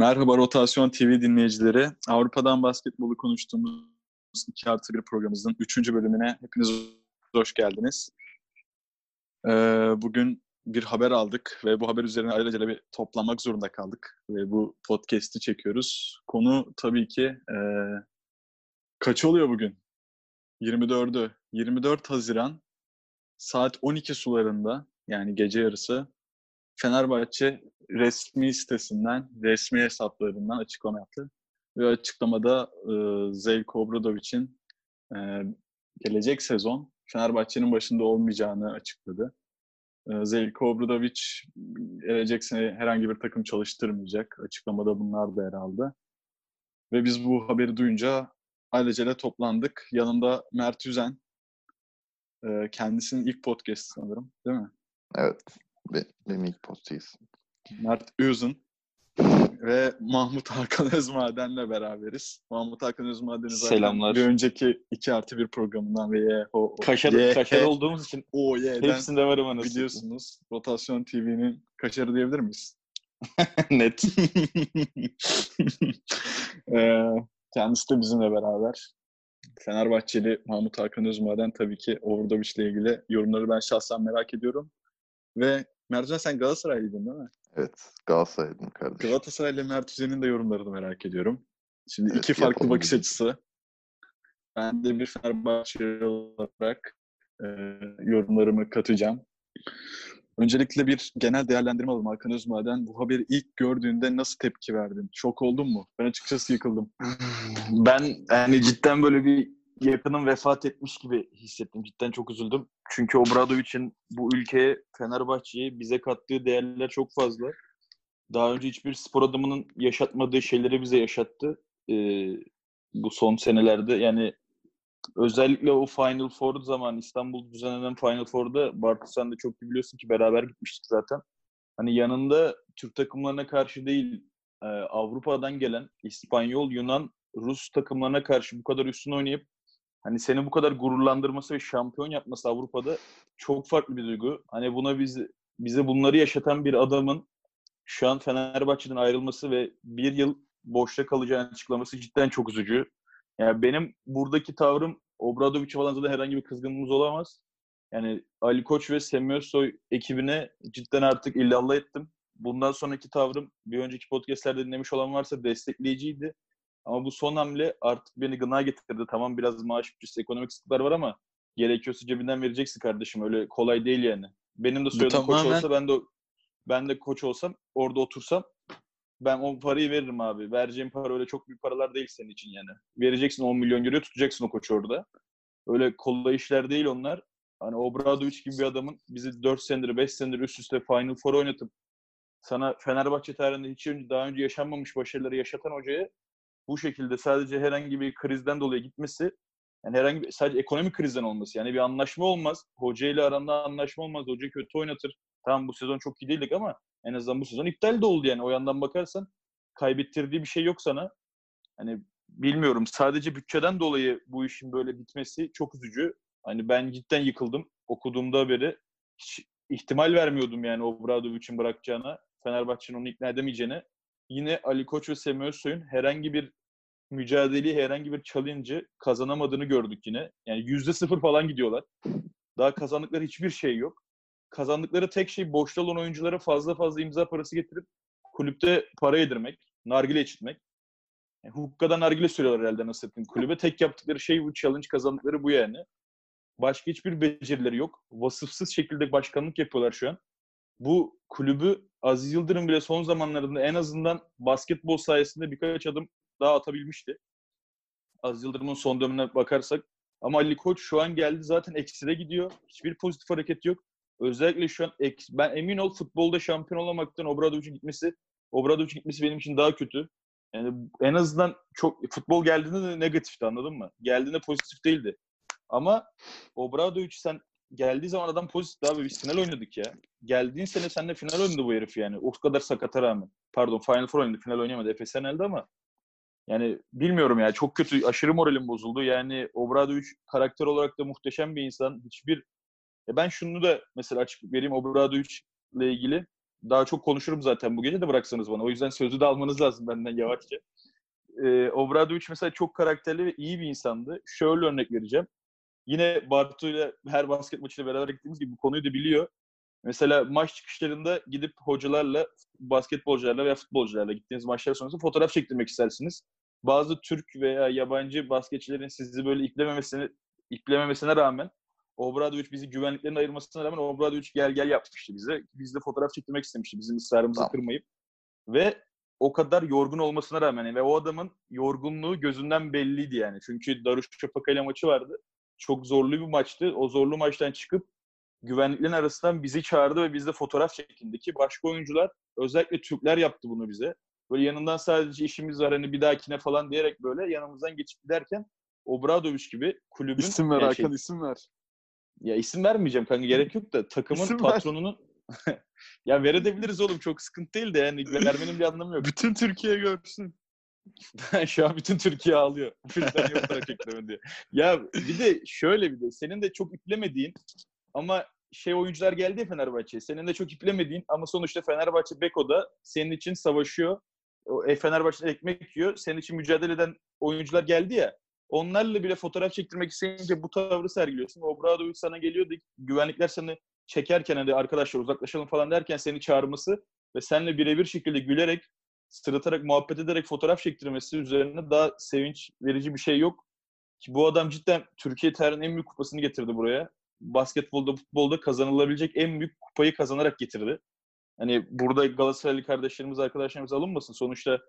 Merhaba Rotasyon TV dinleyicileri. Avrupa'dan basketbolu konuştuğumuz 2 artı 1 programımızın 3. bölümüne hepiniz hoş geldiniz. Ee, bugün bir haber aldık ve bu haber üzerine ayrıca bir toplamak zorunda kaldık. Ve bu podcast'i çekiyoruz. Konu tabii ki e, kaç oluyor bugün? 24'ü. 24 Haziran saat 12 sularında yani gece yarısı Fenerbahçe resmi sitesinden, resmi hesaplarından açıklama yaptı. Ve açıklamada e, Zeljko Obradovic'in e, gelecek sezon Fenerbahçe'nin başında olmayacağını açıkladı. E, Zeljko Obradovic gelecek sene herhangi bir takım çalıştırmayacak. Açıklamada bunlar da yer aldı. Ve biz bu haberi duyunca ailece toplandık. Yanında Mert Üzen, e, kendisinin ilk podcast sanırım değil mi? Evet. Benim ilk podcast'im. Mert Üzün ve Mahmut Hakan Özmaden'le beraberiz. Mahmut Hakan Özmaden'i zaten Selamlar. bir önceki 2 artı 1 programından ve ye, ho, Kaşar, ye, kaşar olduğumuz için o ye'den hepsinde varım anasını. biliyorsunuz. Rotasyon TV'nin kaşarı diyebilir miyiz? Net. Ee, kendisi de bizimle beraber. Fenerbahçeli Mahmut Hakan Özmaden tabii ki Overdovic'le ilgili yorumları ben şahsen merak ediyorum. Ve Mercan sen Galatasaraylıydın değil mi? Evet. Galatasaray'dım kardeşim. Galatasaray ile Mert Üzen'in de yorumlarını merak ediyorum. Şimdi Evet, iki farklı bakış açısı. Ben de bir Fenerbahçeli olarak e, yorumlarımı katacağım. Öncelikle bir genel değerlendirme alalım Hakan Özmaden. Bu haberi ilk gördüğünde nasıl tepki verdin? Şok oldun mu? Ben açıkçası yıkıldım. ben yani cidden böyle bir yakınım vefat etmiş gibi hissettim. Cidden çok üzüldüm. Çünkü Obradovic'in bu ülkeye, Fenerbahçe'ye bize kattığı değerler çok fazla. Daha önce hiçbir spor adamının yaşatmadığı şeyleri bize yaşattı. Ee, bu son senelerde yani özellikle o Final Four zaman İstanbul düzenlenen Final Four'da Bartu sen de çok iyi biliyorsun ki beraber gitmiştik zaten. Hani yanında Türk takımlarına karşı değil e, Avrupa'dan gelen İspanyol, Yunan, Rus takımlarına karşı bu kadar üstün oynayıp hani seni bu kadar gururlandırması ve şampiyon yapması Avrupa'da çok farklı bir duygu. Hani buna biz bize bunları yaşatan bir adamın şu an Fenerbahçe'den ayrılması ve bir yıl boşta kalacağını açıklaması cidden çok üzücü. Yani benim buradaki tavrım Obradoviç'e falan zaten herhangi bir kızgınlığımız olamaz. Yani Ali Koç ve Semih ekibine cidden artık illallah ettim. Bundan sonraki tavrım bir önceki podcastlerde dinlemiş olan varsa destekleyiciydi. Ama bu son hamle artık beni gına getirdi. Tamam biraz maaş bütçesi, ekonomik sıkıntılar var ama gerekiyorsa cebinden vereceksin kardeşim. Öyle kolay değil yani. Benim de soyadım koç tamamen- olsa ben de ben de koç olsam orada otursam ben o parayı veririm abi. Vereceğim para öyle çok büyük paralar değil senin için yani. Vereceksin 10 milyon euro tutacaksın o koçu orada. Öyle kolay işler değil onlar. Hani Obradoviç gibi bir adamın bizi 4 senedir 5 senedir üst üste Final Four oynatıp sana Fenerbahçe tarihinde hiç önce, daha önce yaşanmamış başarıları yaşatan hocaya bu şekilde sadece herhangi bir krizden dolayı gitmesi yani herhangi bir sadece ekonomik krizden olması yani bir anlaşma olmaz. Hoca ile aranda anlaşma olmaz. Hoca kötü oynatır. Tamam bu sezon çok iyi değildik ama en azından bu sezon iptal de oldu yani. O yandan bakarsan kaybettirdiği bir şey yok sana. Hani bilmiyorum sadece bütçeden dolayı bu işin böyle bitmesi çok üzücü. Hani ben cidden yıkıldım okuduğumda haberi. Hiç ihtimal vermiyordum yani Obradovic'in bırakacağına. Fenerbahçe'nin onu ikna edemeyeceğine. Yine Ali Koç ve Semih Özsoy'un herhangi bir mücadeleyi, herhangi bir challenge'ı kazanamadığını gördük yine. Yani yüzde sıfır falan gidiyorlar. Daha kazandıkları hiçbir şey yok. Kazandıkları tek şey boşta olan oyunculara fazla fazla imza parası getirip kulüpte para yedirmek, nargile içitmek. Yani hukukadan nargile sürüyorlar herhalde nasıl. Kulübe tek yaptıkları şey bu challenge kazandıkları bu yani. Başka hiçbir becerileri yok. Vasıfsız şekilde başkanlık yapıyorlar şu an. Bu kulübü Aziz Yıldırım bile son zamanlarında en azından basketbol sayesinde birkaç adım daha atabilmişti. Aziz Yıldırım'ın son dönemine bakarsak. Ama Ali Koç şu an geldi zaten ekside gidiyor. Hiçbir pozitif hareket yok. Özellikle şu an eks, ben emin ol futbolda şampiyon olamaktan Obradovic'in gitmesi Obradovic'in gitmesi benim için daha kötü. Yani en azından çok futbol geldiğinde de negatifti anladın mı? Geldiğinde pozitif değildi. Ama Obradovic sen geldiği zaman adam pozitif abi biz final oynadık ya. Geldiğin sene seninle final oynadı bu herif yani. O kadar sakata rağmen. Pardon Final Four oynadı. Final oynayamadı. Efes Enel'de ama yani bilmiyorum ya. Çok kötü. Aşırı moralim bozuldu. Yani Obradovic karakter olarak da muhteşem bir insan. Hiçbir ya ben şunu da mesela açık vereyim Obradovic ile ilgili. daha çok konuşurum zaten bu gece de bıraksanız bana. O yüzden sözü de almanız lazım benden yavaşça. Ee, Obradovic mesela çok karakterli ve iyi bir insandı. Şöyle örnek vereceğim. Yine Bartu ile her basket maçıyla beraber gittiğimiz gibi bu konuyu da biliyor. Mesela maç çıkışlarında gidip hocalarla, basketbolcularla veya futbolcularla gittiğiniz maçlar sonrası fotoğraf çektirmek istersiniz. Bazı Türk veya yabancı basketçilerin sizi böyle iplememesine, iplememesine rağmen Obradovic bizi güvenliklerin ayırmasına rağmen Obradovic gel gel yapmıştı bize. Biz de fotoğraf çektirmek istemişti bizim ısrarımızı Tamam. kırmayıp. Ve o kadar yorgun olmasına rağmen ve o adamın yorgunluğu gözünden belliydi yani. Çünkü Darüşşafaka ile maçı vardı. Çok zorlu bir maçtı. O zorlu maçtan çıkıp güvenliklerin arasından bizi çağırdı ve biz de fotoğraf çekildi ki başka oyuncular özellikle Türkler yaptı bunu bize. Böyle yanından sadece işimiz var hani bir dahakine falan diyerek böyle yanımızdan geçip giderken Obradovic gibi kulübün İsim ver yani şey- Hakan isim ver. ya isim vermeyeceğim kanka gerek yok da takımın İsim patronunun ya verebiliriz oğlum çok sıkıntı değil de yani vermenin bir anlamı yok. Bütün Türkiye görsün. Şu an bütün Türkiye ağlıyor. Filmden yok ekleme diye. Ya bir de şöyle bir de senin de çok iplemediğin ama şey oyuncular geldi ya Fenerbahçe'ye. Senin de çok iplemediğin ama sonuçta Fenerbahçe Beko'da senin için savaşıyor. E, Fenerbahçe'de ekmek yiyor. Senin için mücadele eden oyuncular geldi ya. Onlarla bile fotoğraf çektirmek isteyince bu tavrı sergiliyorsun. Obradovic sana geliyordu. Güvenlikler seni çekerken hani arkadaşlar uzaklaşalım falan derken seni çağırması ve seninle birebir şekilde gülerek sırıtarak, muhabbet ederek fotoğraf çektirmesi üzerine daha sevinç verici bir şey yok. Ki bu adam cidden Türkiye tarihinin en büyük kupasını getirdi buraya. Basketbolda, futbolda kazanılabilecek en büyük kupayı kazanarak getirdi. Hani burada Galatasaraylı kardeşlerimiz, arkadaşlarımız alınmasın. Sonuçta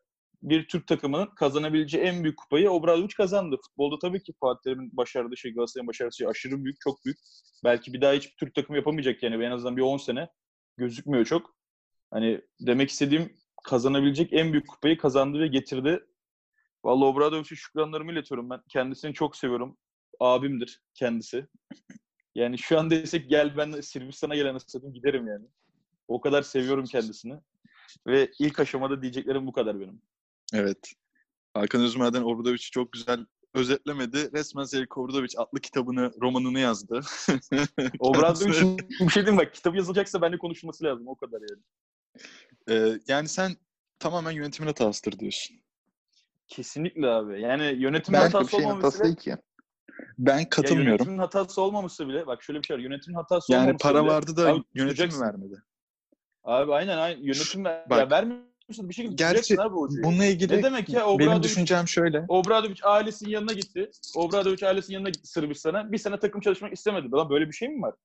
bir Türk takımının kazanabileceği en büyük kupayı Obradovic kazandı. Futbolda tabii ki Fatih Terim'in başardığı şey, Galatasaray'ın başardığı şey aşırı büyük, çok büyük. Belki bir daha hiç Türk takımı yapamayacak yani en azından bir 10 sene gözükmüyor çok. Hani demek istediğim kazanabilecek en büyük kupayı kazandı ve getirdi. Vallahi Obradovic'e şükranlarımı iletiyorum ben. Kendisini çok seviyorum. Abimdir kendisi. Yani şu an desek gel ben Sırbistan'a gelen istedim giderim yani. O kadar seviyorum kendisini. Ve ilk aşamada diyeceklerim bu kadar benim. Evet. Hakan Özmer'den Obradovic'i çok güzel özetlemedi. Resmen Zeljko Obradovic adlı kitabını, romanını yazdı. Obradovic'in bir şey diyeyim bak kitap yazılacaksa benimle konuşulması lazım o kadar yani. Ee, yani sen tamamen yönetimin hatasıdır diyorsun. Kesinlikle abi. Yani yönetimin Ben- hatası şeyin olmaması hatası bile, ki. Ben ya katılmıyorum. yönetimin hatası olmaması bile bak şöyle bir şey var. Yönetimin hatası yani olmaması para bile, vardı da Abi yönetim mi vermedi? Abi aynen aynen yönetim ver, Bak. ya vermiyorsun bir şekilde Gerçi abi hocayı. Bununla ilgili Ne demek ya? benim Obradovic- düşüncem şöyle. Obradovic ailesinin yanına gitti. Obradovic ailesinin yanına gitti Sırbistan'a. Bir sene takım çalışmak istemedi. Lan böyle bir şey mi var?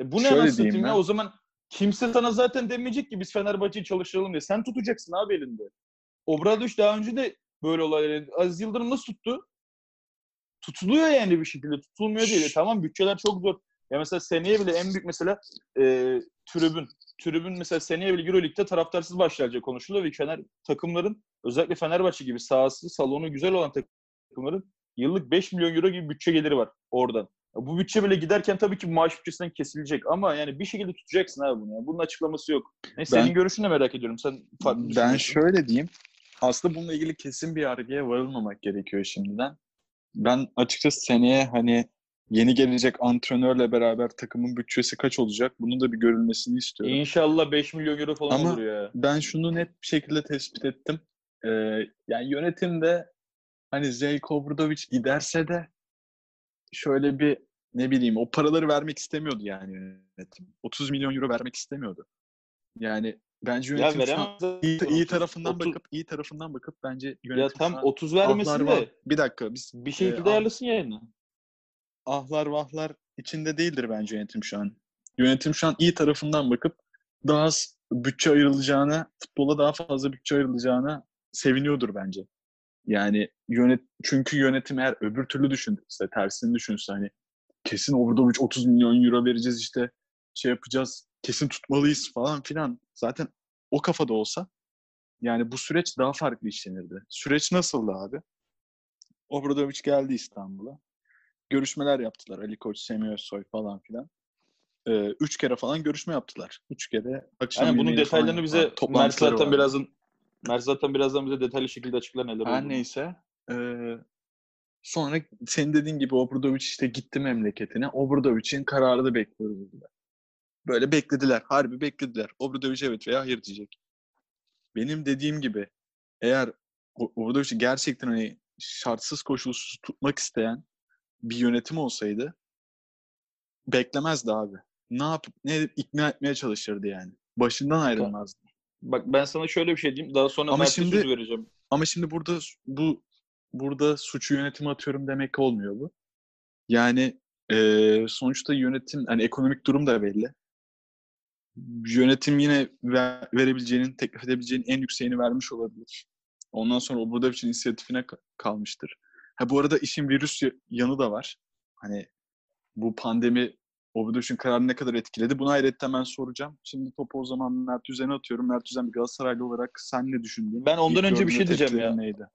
E bu ne Şöyle anasını ya? O zaman kimse sana zaten demeyecek ki biz Fenerbahçe'yi çalıştıralım diye. Sen tutacaksın abi elinde. Obradovic daha önce de böyle olaylar. Aziz Yıldırım nasıl tuttu? Tutuluyor yani bir şekilde. Tutulmuyor değil. Tamam bütçeler çok zor. Ya mesela seneye bile en büyük mesela e, tribün. Tribün mesela seneye bile Euroleague'de taraftarsız başlayacak konuşuluyor ve Fener takımların özellikle Fenerbahçe gibi sahası, salonu güzel olan takımların yıllık 5 milyon euro gibi bütçe geliri var oradan. Bu bütçe bile giderken tabii ki maaş bütçesinden kesilecek ama yani bir şekilde tutacaksın abi bunu. ya. Bunun açıklaması yok. Neyse Ben- senin görüşünü de merak ediyorum. Sen farklı Ben şöyle diyeyim. Aslında bununla ilgili kesin bir yargıya varılmamak gerekiyor şimdiden. Ben açıkçası seneye hani yeni gelecek antrenörle beraber takımın bütçesi kaç olacak? Bunun da bir görülmesini istiyorum. İnşallah 5 milyon euro falan Ama- olur ya. Ben şunu net bir şekilde tespit ettim. Ee, yani yönetimde hani Zeljko Obradovic giderse de şöyle bir ne bileyim o paraları vermek istemiyordu yani yönetim. 30 milyon euro vermek istemiyordu. Yani bence Ya yönetim an veremez. iyi, iyi 30 tarafından 30 bakıp iyi tarafından bakıp bence yönetim Ya tam an 30 ahlar vermesin de Bir dakika biz bir e, şekilde ah- ayarlasın yani. Ahlar vahlar içinde değildir bence yönetim şu an. Yönetim şu an iyi tarafından bakıp daha az bütçe ayrılacağına, futbola daha fazla bütçe ayrılacağına seviniyordur bence. Yani yönet çünkü yönetim eğer öbür türlü düşünürse, tersini düşünürse hani kesin Obradovic 30 milyon euro vereceğiz işte şey yapacağız, kesin tutmalıyız falan filan. Zaten o kafada olsa yani bu süreç daha farklı işlenirdi. Süreç nasıldı abi? Obradovic geldi İstanbul'a. Görüşmeler yaptılar. Ali Koç, Semih Özsoy falan filan. Ee, üç kere falan görüşme yaptılar. Üç kere akşam Aynen bunun detaylarını bize. Mert zaten vardı. birazdan Mert zaten birazdan bize detaylı şekilde açıklar neler Her olduğunu. neyse. ee, sonra senin dediğin gibi Obradovic işte gitti memleketine. Obradovic'in kararını bekliyoruz dediler. Böyle beklediler. Harbi beklediler. Obradoviç evet veya hayır diyecek. Benim dediğim gibi eğer Obradoviç'i gerçekten hani şartsız koşulsuz tutmak isteyen bir yönetim olsaydı beklemezdi abi. Ne yapıp ne edip ikna etmeye çalışırdı yani. Başından ayrılmazdı. Bak ben sana şöyle bir şey diyeyim. Daha sonra Ama şimdi- söz vereceğim. Ama şimdi burada bu burada suçu yönetime atıyorum demek olmuyor bu. Yani eee, sonuçta yönetim hani ekonomik durum da belli. Yönetim yine ver- verebileceğinin, teklif edebileceğinin en yükseğini vermiş olabilir. Ondan sonra Obradovic'in inisiyatifine ka- kalmıştır. Ha bu arada işin virüs ya- yanı da var. Hani bu pandemi Obradovic'in kararını ne kadar etkiledi? Bunu ayrıca ben soracağım. Şimdi topu o zaman Mert Üzen'e atıyorum. Mert Üzen bir Galatasaraylı olarak sen ne düşündün? Ben ondan İlk önce bir şey diyeceğim ya. Neydi?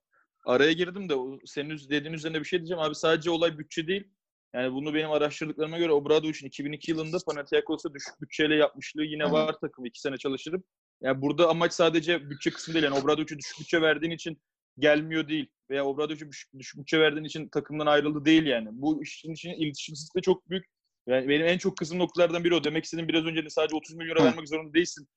Araya girdim de senin dediğin üzerine bir şey diyeceğim. Abi sadece olay bütçe değil. Yani bunu benim araştırdıklarıma göre Obradovic'in 2002 yılında Panathinaikos'a düşük bütçeyle yapmışlığı yine var takımı iki sene çalıştırıp. Yani burada amaç sadece bütçe kısmı değil. Yani Obradovic'e düşük bütçe verdiğin için gelmiyor değil. Veya Obradovic'e düşük, bütçe verdiğin için takımdan ayrıldı değil yani. Bu işin için iletişimsizlik de çok büyük. Yani benim en çok kızım noktalardan biri o. Demek istediğim biraz önce de sadece 30 milyon lira vermek zorunda değilsin.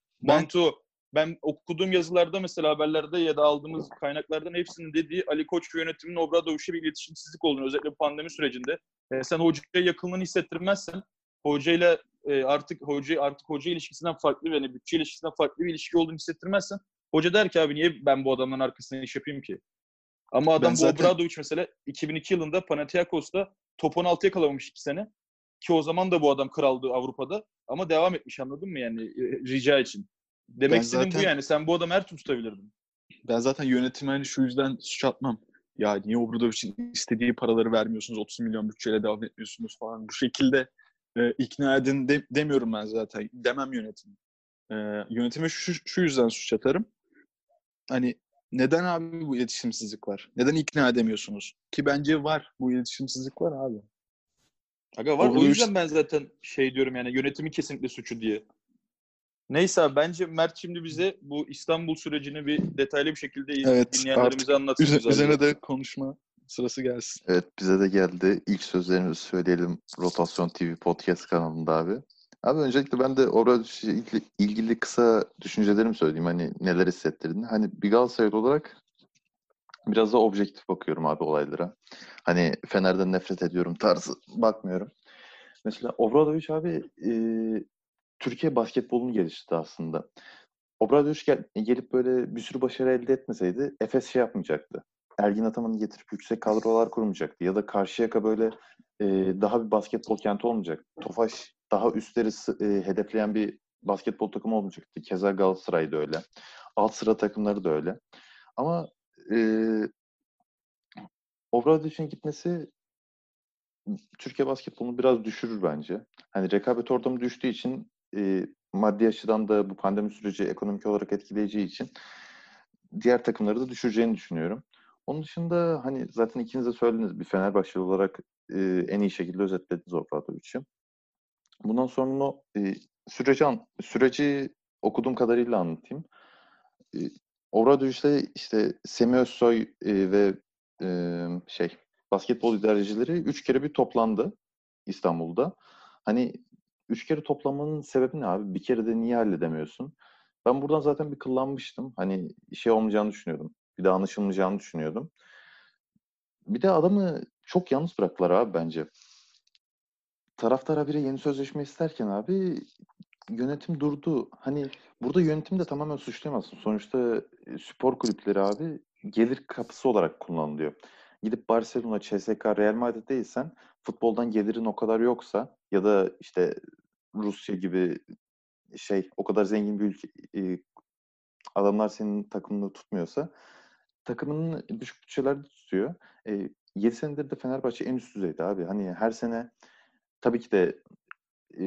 O. Ben okuduğum yazılarda mesela haberlerde ya da aldığımız kaynaklardan hepsinin dediği Ali Koç ve yönetiminin Obradovic'e bir iletişimsizlik olduğunu özellikle bu pandemi sürecinde. E, sen hocaya yakınlığını hissettirmezsen hocayla e, artık hoca artık hoca ilişkisinden farklı yani bütçe ilişkisinden farklı bir ilişki olduğunu hissettirmezsen hoca der ki abi niye ben bu adamın arkasına iş yapayım ki? Ama adam Ben bu zaten- Obradovic mesela 2002 yılında Panathinaikos'ta top 16'ya kalamamış iki sene. Ki o zaman da bu adam kraldı Avrupa'da. Ama devam etmiş anladın mı yani e, rica için. Demek Ben istediğim zaten- bu yani. Sen bu adamı her türlü tutabilirdin. Ben zaten yönetime hani şu yüzden suç atmam. Ya niye Obradovic'in istediği paraları vermiyorsunuz, 30 milyon bütçeyle devam etmiyorsunuz falan. Bu şekilde e, ikna edin de- demiyorum ben zaten. Demem yönetim. E, yönetime şu, şu yüzden suç atarım. Hani neden abi bu iletişimsizlik var? Neden ikna edemiyorsunuz? Ki bence var. Bu iletişimsizlik var abi. Aga var. O Obradovic- yüzden ben zaten şey diyorum yani yönetimin kesinlikle suçu diye. Neyse abi, bence Mert şimdi bize bu İstanbul sürecini bir detaylı bir şekilde Evet, dinleyenlerimize anlatsın. Üze- üzerine de konuşma sırası gelsin. Evet bize de geldi. İlk sözlerimizi söyleyelim Rotasyon TV Podcast kanalında abi. Abi öncelikle ben de orada ilgili, ilgili kısa düşüncelerimi söyleyeyim. Hani neler hissettirdiğini. Hani bir Galatasaraylı olarak biraz da objektif bakıyorum abi olaylara. Hani Fener'den nefret ediyorum tarzı bakmıyorum. Mesela Obradovic abi e, Türkiye basketbolunu geliştirdi aslında. Obradovic gel- gelip böyle bir sürü başarı elde etmeseydi Efes şey yapmayacaktı. Ergin Ataman'ı getirip yüksek kadrolar kurmayacaktı. Ya da Karşıyaka böyle e, daha bir basketbol kenti olmayacak. Tofaş daha üstleri e, hedefleyen bir basketbol takımı olmayacaktı. Keza Galatasaray da öyle. Alt sıra takımları da öyle. Ama e, Obradovic'in gitmesi Türkiye basketbolunu biraz düşürür bence. Hani rekabet ortamı düştüğü için e, maddi açıdan da bu pandemi süreci ekonomik olarak etkileyeceği için diğer takımları da düşüreceğini düşünüyorum. Onun dışında hani zaten ikiniz de söylediniz bir Fenerbahçeli olarak e, en iyi şekilde özetlediniz Obradovic'i. Bundan sonra e, süreci süreci okuduğum kadarıyla anlatayım. E, Obradovic'le işte Semih Özsoy e, ve e, şey basketbol idarecileri üç kere bir toplandı İstanbul'da. Hani üç kere toplanmanın sebebi ne abi? Bir kere de niye halledemiyorsun? Ben buradan zaten bir kıllanmıştım. Hani şey olmayacağını düşünüyordum. Bir daha anlaşılmayacağını düşünüyordum. Bir de adamı çok yalnız bıraktılar abi bence. Taraftar habire yeni sözleşme isterken abi yönetim durdu. Hani burada yönetim de tamamen suçlayamazsın. Sonuçta e, spor kulüpleri abi gelir kapısı olarak kullanılıyor. Gidip Barcelona, CSK, Real Madrid değilsen futboldan gelirin o kadar yoksa ya da işte Rusya gibi şey o kadar zengin bir ülke e, adamlar senin takımını tutmuyorsa takımının düşük bütçelerde tutuyor. E, 7 senedir de Fenerbahçe en üst düzeyde abi. Hani her sene tabii ki de e,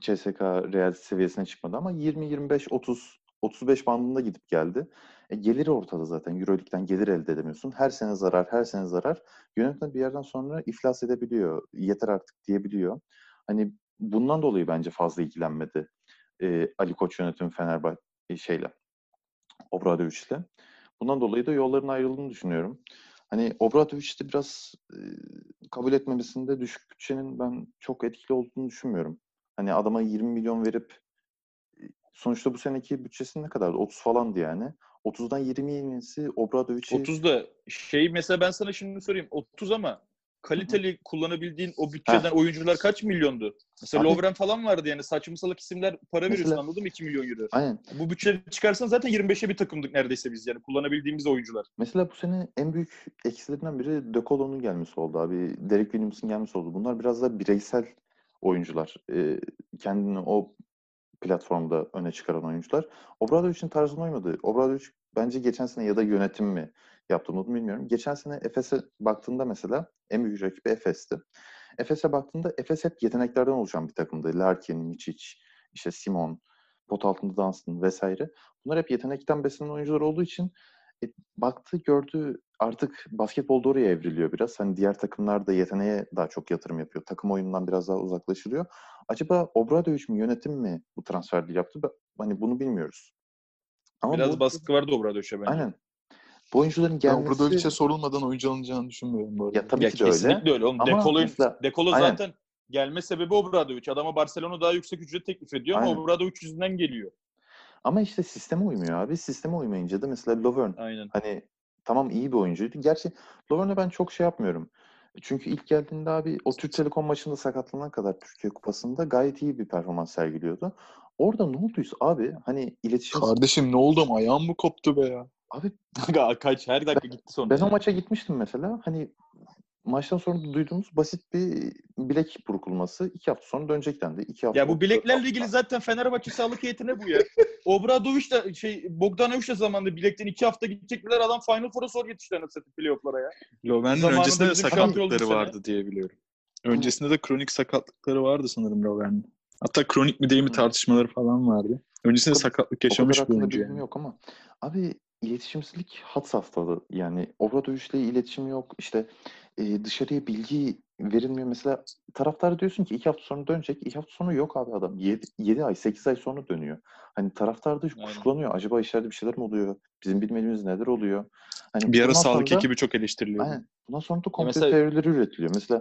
CSK Real seviyesine çıkmadı ama 20 25 30 35 bandında gidip geldi. E, geliri ortada zaten. Euroleague'den gelir elde edemiyorsun. Her sene zarar, her sene zarar. Yönetim bir yerden sonra iflas edebiliyor. Yeter artık diyebiliyor. Hani bundan dolayı bence fazla ilgilenmedi e, Ali Koç yönetimi Fenerbahçe şeyle Obradovic'le. Bundan dolayı da yolların ayrıldığını düşünüyorum. Hani Obradovic'te biraz e, kabul etmemesinde düşük bütçenin ben çok etkili olduğunu düşünmüyorum. Hani adama 20 milyon verip e, sonuçta bu seneki bütçesi ne kadardı? 30 falandı yani. 30'dan 20'ye inmesi Obradovic'i 30 da şey mesela ben sana şimdi sorayım 30 ama kaliteli kullanabildiğin o bütçeden oyuncular kaç milyondu? Mesela Abi- Lovren falan vardı yani saçma salak isimler para veriyorsun Mesela- anladın mı 2 milyon euro. Aynen. Bu bütçeleri çıkarsan zaten 25'e bir takımdık neredeyse biz yani kullanabildiğimiz oyuncular. Mesela bu sene en büyük eksilerinden biri De Colo'nun gelmesi oldu abi. Derek Williams'ın gelmesi oldu. Bunlar biraz da bireysel oyuncular. Ee, kendini o platformda öne çıkaran oyuncular. Obradovic'in tarzına uymadı. Obradovic bence geçen sene ya da yönetim mi yaptı onu bilmiyorum. Geçen sene Efes'e baktığında mesela en büyük rakibi Efes'ti. Efes'e baktığında Efes hep yeteneklerden oluşan bir takımdı. Larkin, Mičić, işte Simon, pot altında Dunstan vesaire. Bunlar hep yetenekten beslenen oyuncular olduğu için e, baktı gördü artık basketbol da oraya evriliyor biraz. Hani diğer takımlar da yeteneğe daha çok yatırım yapıyor. Takım oyunundan biraz daha uzaklaşılıyor. Acaba Obradovic mi yönetim mi bu transferleri yaptı? Hani bunu bilmiyoruz. Ama Biraz bu, baskı vardı Obradovic'e bence. Aynen. Bu oyuncuların Ben gelmesi... Obradovic'e sorulmadan oyuncu alınacağını düşünmüyorum bu arada. Ya tabii ya ki de öyle. kesinlikle öyle. Oğlum, Ama Dekolo, mesela- Dekolo Aynen. zaten gelme sebebi Obradovic. Adama Barcelona daha yüksek ücret teklif ediyor ama Aynen. Obradovic yüzünden geliyor. Ama işte sisteme uymuyor abi. Sisteme uymayınca da mesela Lovern Aynen. Hani tamam iyi bir oyuncuydu. Gerçi Lovren'e ben çok şey yapmıyorum. Çünkü ilk geldiğinde abi o Türk Telekom maçında sakatlanan kadar Türkiye Kupası'nda gayet iyi bir performans sergiliyordu. Orada ne olduysa abi hani iletişim... Kardeşim ne oldu ama ayağım mı koptu be ya? Abi Kaç her dakika gitti sonra. ben o maça gitmiştim mesela. Hani maçtan sonra duyduğumuz basit bir bilek burkulması. iki hafta sonra dönecek dendi. İki hafta Ya bu bileklerle hafta. ilgili zaten Fenerbahçe sağlık heyetine bu ya. Obradoviç de şey Bogdanoviç de zamanında bilekten iki hafta gidecekler adam Final Four'a zor yetişti anasını playoff'lara ya. Lovren'in Zamanında öncesinde de sakatlıkları vardı diye biliyorum. Öncesinde de kronik sakatlıkları vardı sanırım Lovren'in. Hatta kronik mi değil mi tartışmaları falan vardı. Öncesinde O sakatlık yaşamış bir oyuncu yani. yok ama abi iletişimsizlik had safhada. Yani Obradovic'le iletişim yok. İşte e, dışarıya bilgi verilmiyor. Mesela taraftar diyorsun ki iki hafta sonra dönecek. İki hafta sonra yok abi adam. 7, ay 8 ay sonra dönüyor. Hani taraftar da Aynen. kuşkulanıyor. Acaba içeride bir şeyler mi oluyor? Bizim bilmediğimiz neler oluyor? Hani Bir ara bundan sağlık sonra da- ekibi çok eleştiriliyordu. Aynen. Bundan sonra da komplo mesela- teorileri üretiliyor. Mesela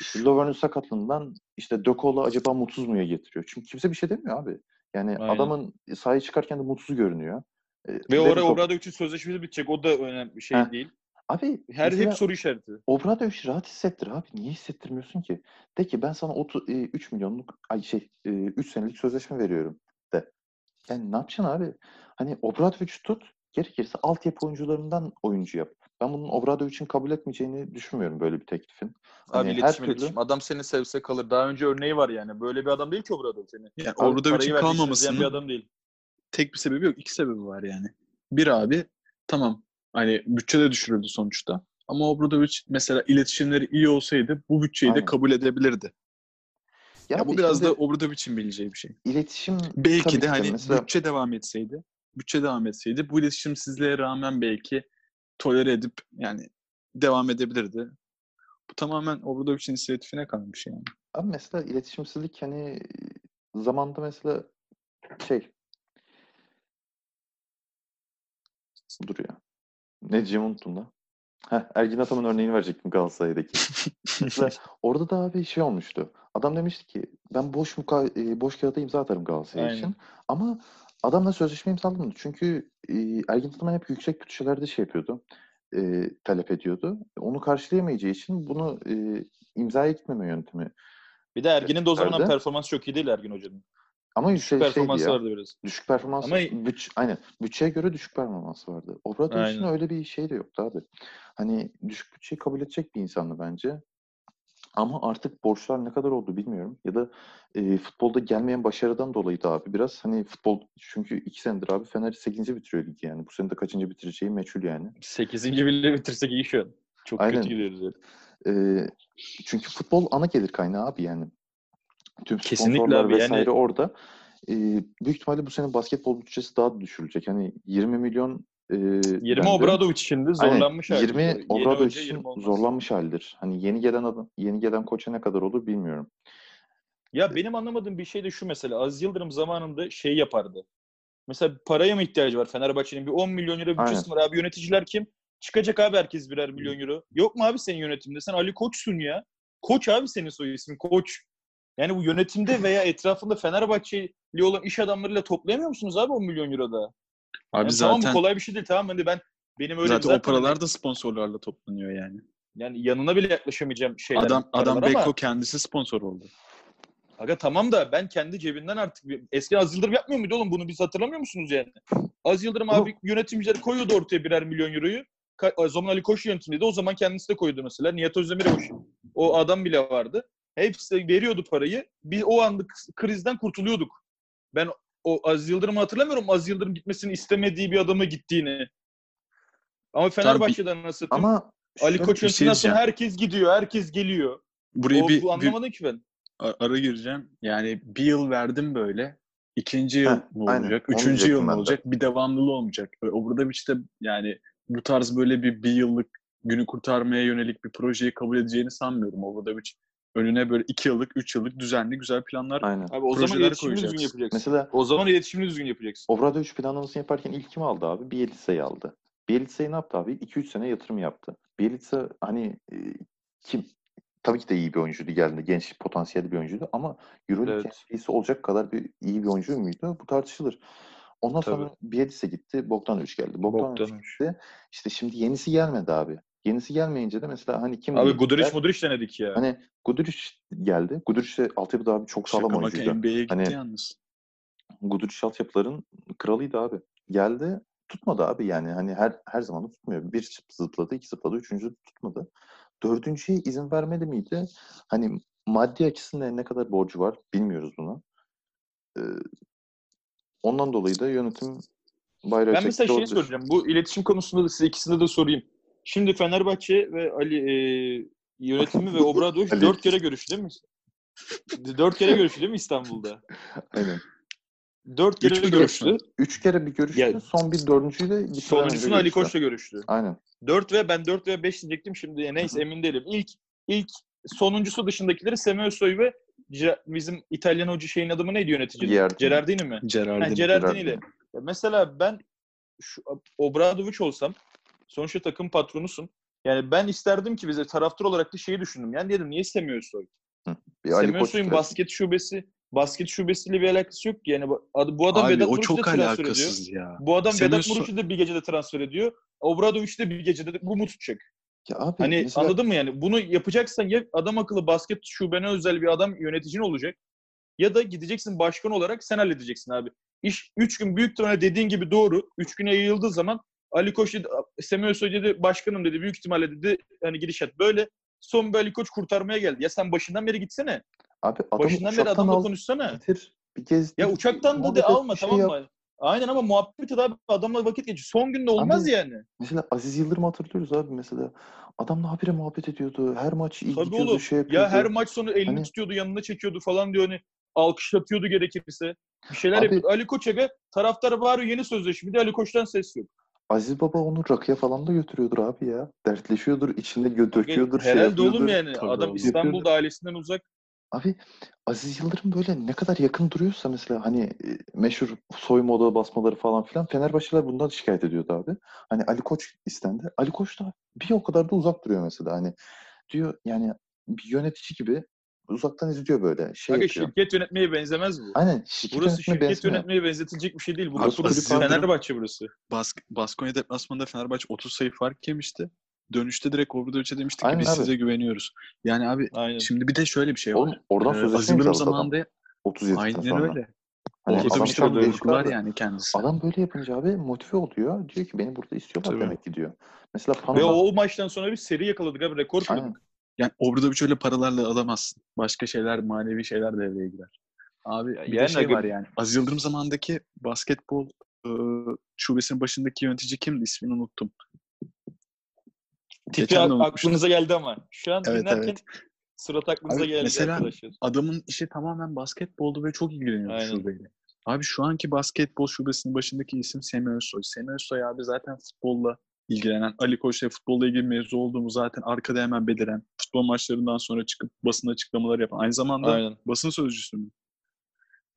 işte Lovren'in sakatlığından işte De Colo acaba mutsuz muya getiriyor? Çünkü kimse bir şey demiyor abi. Yani Aynen. adamın sahaya çıkarken de mutsuz görünüyor. E, Ve verin oraya topu. Obradovic'in sözleşmesi bitecek. O da önemli bir şey Heh. değil. Abi Her hep soru işareti. Obradovic'i rahat hissettir abi. Niye hissettirmiyorsun ki? De ki ben sana 30, e, 3 milyonluk ay şey 3 senelik sözleşme veriyorum de. Yani ne yapacaksın abi? Hani Obradovic tut gerekirse altyapı oyuncularından oyuncu yap. Ben bunun Obradovic'in kabul etmeyeceğini düşünmüyorum böyle bir teklifin. Abi Hani her iletişim türlü- iletişim. Adam seni sevse kalır. Daha önce örneği var yani. Böyle bir adam değil ki Obradovic. Yani. Yani Abi için izleyen kalmamasının bir adam değil. Tek bir sebebi yok. iki sebebi var yani. Bir abi tamam hani bütçe de düşürüldü sonuçta. Ama Obradovic mesela iletişimleri iyi olsaydı bu bütçeyi de Aynen. kabul edebilirdi. Ya, abi bu biraz da Obradovic'in bileceği bir şey. iletişim Belki de hani mesela bütçe devam etseydi, bütçe devam etseydi bu iletişimsizliğe rağmen belki tolere edip yani devam edebilirdi. Bu tamamen Obradovic'in inisiyatifine kalmış yani. Abi mesela iletişimsizlik hani zamanda mesela şey dur ya. Ne diyeceğimi unuttum da. Heh, Ergin Ataman örneğini verecektim Galatasaray'daki. Mesela orada da abi şey olmuştu. Adam demişti ki ben boş muka e, boş kağıda imza atarım Galatasaray için. Ama adamla sözleşme imzalamadı. Çünkü e, Ergin Ataman hep yüksek bütçelerde şey yapıyordu. E, talep ediyordu. Onu karşılayamayacağı için bunu e, imzaya gitmeme yöntemi. Bir de Ergin'in de o zamanlar performansı çok iyi değil Ergin Hoca'nın. Ama Düşük şey, şeydi performansı ya. vardı biraz. Düşük performans, Ama- bütç, aynen. Bütçeye göre düşük performans vardı. Obradovic'in Aynen. öyle bir şey de yoktu abi. Hani düşük bütçeyi kabul edecek bir insandı bence. Ama artık borçlar ne kadar oldu bilmiyorum. Ya da e, futbolda gelmeyen başarıdan dolayı da abi biraz hani futbol çünkü iki senedir abi Fener 8. bitiriyor ligi yani. Bu sene de kaçıncı bitireceği meçhul yani. 8. bile bitirsek iyi şu an. Çok Aynen. kötü gidiyoruz yani. E, çünkü futbol ana gelir kaynağı abi yani. Tüm Kesinlikle sponsorlar abi, yani- vesaire orada. E, büyük ihtimalle bu sene basketbol bütçesi daha da düşürülecek. Hani 20 milyon e, 20 dendi. Obradovic şimdi zorlanmış hali. 20 Yeni Obradovic hoca için 20 olmaz. zorlanmış haldir. Hani yeni gelen adam, yeni gelen koça ne kadar olur bilmiyorum. Ya benim anlamadığım bir şey de şu mesela. Aziz Yıldırım zamanında şey yapardı. Mesela paraya mı ihtiyacı var Fenerbahçe'nin? Bir 10 milyon euro bütçesi var abi. Yöneticiler kim? Çıkacak abi herkes birer milyon euro. Yok mu abi senin yönetimde? Sen Ali Koç'sun ya. Koç abi senin soy ismin. Koç. Yani bu yönetimde veya etrafında Fenerbahçeli olan iş adamlarıyla toplayamıyor musunuz abi 10 milyon euro da? Abi Yani zaten Tamam bu kolay bir şey değil tamam hani ben benim öyle zaten, zaten, o paralar da sponsorlarla toplanıyor yani. yani yanına bile yaklaşamayacağım şeyler. Adam adam paralar ama- Beko kendisi sponsor oldu. Aga tamam da ben kendi cebinden artık eski Az Yıldırım yapmıyor muydu oğlum bunu biz hatırlamıyor musunuz yani? Az Yıldırım abi yönetimciler koyuyordu ortaya birer milyon euroyu. Ka- zaman Ali Koç yönetimiydi. O zaman kendisi de koydu mesela. Nihat Özdemir o, o adam bile vardı. Hepsi de veriyordu parayı. Biz o anlık krizden kurtuluyorduk. Ben o Az Yıldırım'ı hatırlamıyorum. Az Yıldırım gitmesini istemediği bir adama gittiğini. Ama Fenerbahçe'den nasıl? Ama Ali şöyle- Koç bir şey diyeceğim. herkes gidiyor. Herkes geliyor. Buraya O, bir, bu bir anlamadım ki ben. ara gireceğim. Yani bir yıl verdim böyle. İkinci yıl Heh, mı aynen. olacak? Onu Üçüncü yıl mı olacak? Bir devamlılığı olmayacak. E, Obradoviç de yani bu tarz böyle bir bir yıllık günü kurtarmaya yönelik bir projeyi kabul edeceğini sanmıyorum. Obradoviç önüne böyle iki yıllık, üç yıllık düzenli güzel planlar Aynen. Abi o zaman iletişimini düzgün yapacaksın. Mesela O zaman iletişimini düzgün yapacaksın. Obradoviç planlamasını yaparken ilk kim aldı abi? Bielitsa'yı aldı. Bielitsa'yı ne yaptı abi? 2-3 sene yatırım yaptı. Bielitsa hani e, kim tabii ki de iyi bir oyuncuydu geldi. Genç potansiyelli bir oyuncuydu ama Euroleague Evet. Olacak kadar bir iyi bir oyuncu muydu? Bu tartışılır. Ondan Tabii. sonra Bielitsa gitti. Bogdanovic geldi. Bogdanovic Bogdanovic. gitti. İşte şimdi yenisi gelmedi abi. Yenisi gelmeyince de mesela hani kim Abi? Guduric Muduric denedik ya. Hani Guduric geldi. Guduric de altyapıda abi çok sağlam Şaka oyuncuydu. NBA'ye gitti Hani- yalnız. Guduric altyapıların kralıydı abi. Geldi tutmadı abi yani hani her her zaman da tutmuyor. Bir zıpladı, iki zıpladı, üçüncü tutmadı. Dördüncüye izin vermedi miydi? Hani maddi açısından ne kadar borcu var bilmiyoruz bunu. Ee, ondan dolayı da yönetim bayrağı ben mesela şey soracağım. Bu iletişim konusunda da size ikisinde de sorayım. Şimdi Fenerbahçe ve Ali e, yönetimi ve Obradoviç dört kere görüştü değil mi? Dört kere görüştü değil mi İstanbul'da? Aynen. Dört kere Üç görüştü. Üç kere bir görüştü. Ya- son bir dördüncüyü de gitmeden Sonuncusunu Ali. Koç'la görüştü. Aynen. 4 ve ben 4 ve 5 diyecektim şimdi ya neyse emin değilim. İlk ilk sonuncusu dışındakileri Semiosoy ve bizim İtalyan hoca şeyin adı mı neydi yönetici? Gerardini. Mi? Gerardini. Ha, Gerardini ile. Mesela ben şu Obradovic olsam sonuçta takım patronusun. Yani ben isterdim ki bize taraftar olarak da şeyi düşündüm. Yani dedim niye Koç Semiosoy'un stratejisi. basket şubesi basket şubesiyle bir alakası yok ki. Yani bu ad- bu adam Abi Vedat Muriç'i de transfer ediyor. ya. Bu adam Vedat Semiosoy- Muriç'i de bir gecede transfer ediyor. Obradovic de bir gecede bu mu tutacak? Ya abi Hani mesela- anladın mı yani? Bunu yapacaksan ya adam akıllı basket şubene özel bir adam yöneticin olacak ya da gideceksin başkan olarak sen halledeceksin abi. İş 3 gün büyük ihtimalle dediğin gibi doğru. 3 güne yayıldığı zaman Ali Koç dedi, Semih Özsoy dedi başkanım dedi büyük ihtimalle dedi hani gidişat böyle. Son bir Ali Koç kurtarmaya geldi. Ya sen başından beri gitsene. Abi adamı Başından beri adamla al, konuşsana. getir, bir gez. Ya uçaktan da de alma şey tamam yap. mı? Aynen ama muhabbet et abi adamla vakit geçiyor. Son günde olmaz Abi, yani. Mesela Aziz Yıldırım hatırlıyoruz abi mesela. Adamla habire muhabbet ediyordu. Her maç iyi Tabii gidiyordu, oğlum. şey yapıyordu. Ya her maç sonu elini Hani- tutuyordu, yanına çekiyordu falan diyor hani alkışlatıyordu gerekirse. Bir şeyler Abi- yapıyordu. Ali Koç Aga taraftara bağırıyor yeni sözleşme. Bir de Ali Koç'tan ses yok. Aziz Baba onu rakıya falan da götürüyordur abi ya. Dertleşiyordur, içinde gö- döküyordur, şey Herhalde yapıyordur. oğlum yani. Tabii Adam oğlum. İstanbul'da ailesinden uzak. Abi Aziz Yıldırım böyle ne kadar yakın duruyorsa mesela hani e, meşhur soyma odağı basmaları falan filan Fenerbahçeliler bundan şikayet ediyordu abi. Hani Ali Koç istendi. Ali Koç da bir o kadar da uzak duruyor mesela. Hani diyor yani bir yönetici gibi uzaktan izliyor böyle şey Aga yapıyor. şirket yönetmeye benzemez bu. Aynen şirket Burası yönetime şirket benzemiyor. yönetmeye benzetilecek bir şey değil. Bu Abi, burası Yıldırım- Fenerbahçe burası. Bask Baskonya deplasmanında Fenerbahçe 30 sayı fark yemişti. Dönüşte direkt Obradovic'e demiştik ki Aynen biz abi. size güveniyoruz. Yani abi Aynen. şimdi bir de şöyle bir şey var. Oğlum oradan Ee, sözleşme Aziz Yıldırım imzaladı adam. zamanında 37'den aynen sonra. öyle. Hani değişik vurgular yani kendisi. Adam böyle yapınca abi motive oluyor. Diyor ki beni burada istiyorlar Tabii. demek ki diyor. Mesela Ve Pano'da o maçtan sonra bir seri yakaladık abi. Rekor kırdık. Yani Obradovic öyle paralarla alamazsın. Başka şeyler, manevi şeyler devreye girer. Abi Ya bir de şey var yani. Aziz Yıldırım zamanındaki basketbol e, şubesinin başındaki yönetici kimdi? İsmini unuttum. Tipi Geçen aklınıza geldi ama. Şu an Evet, dinlerken evet. surat aklınıza Abi geldi mesela- arkadaşlar. Adamın işi tamamen basketboldu ve çok ilgileniyordu Aynen. şubeyle. Abi şu anki basketbol şubesinin başındaki isim Semih Özsoy. Semih Özsoy abi zaten futbolla ilgilenen, Ali Koç'la futbolla ilgili mevzu olduğumu zaten arkada hemen beliren, futbol maçlarından sonra çıkıp basın açıklamaları yapan. Aynı zamanda Aynen. basın sözcüsü mü?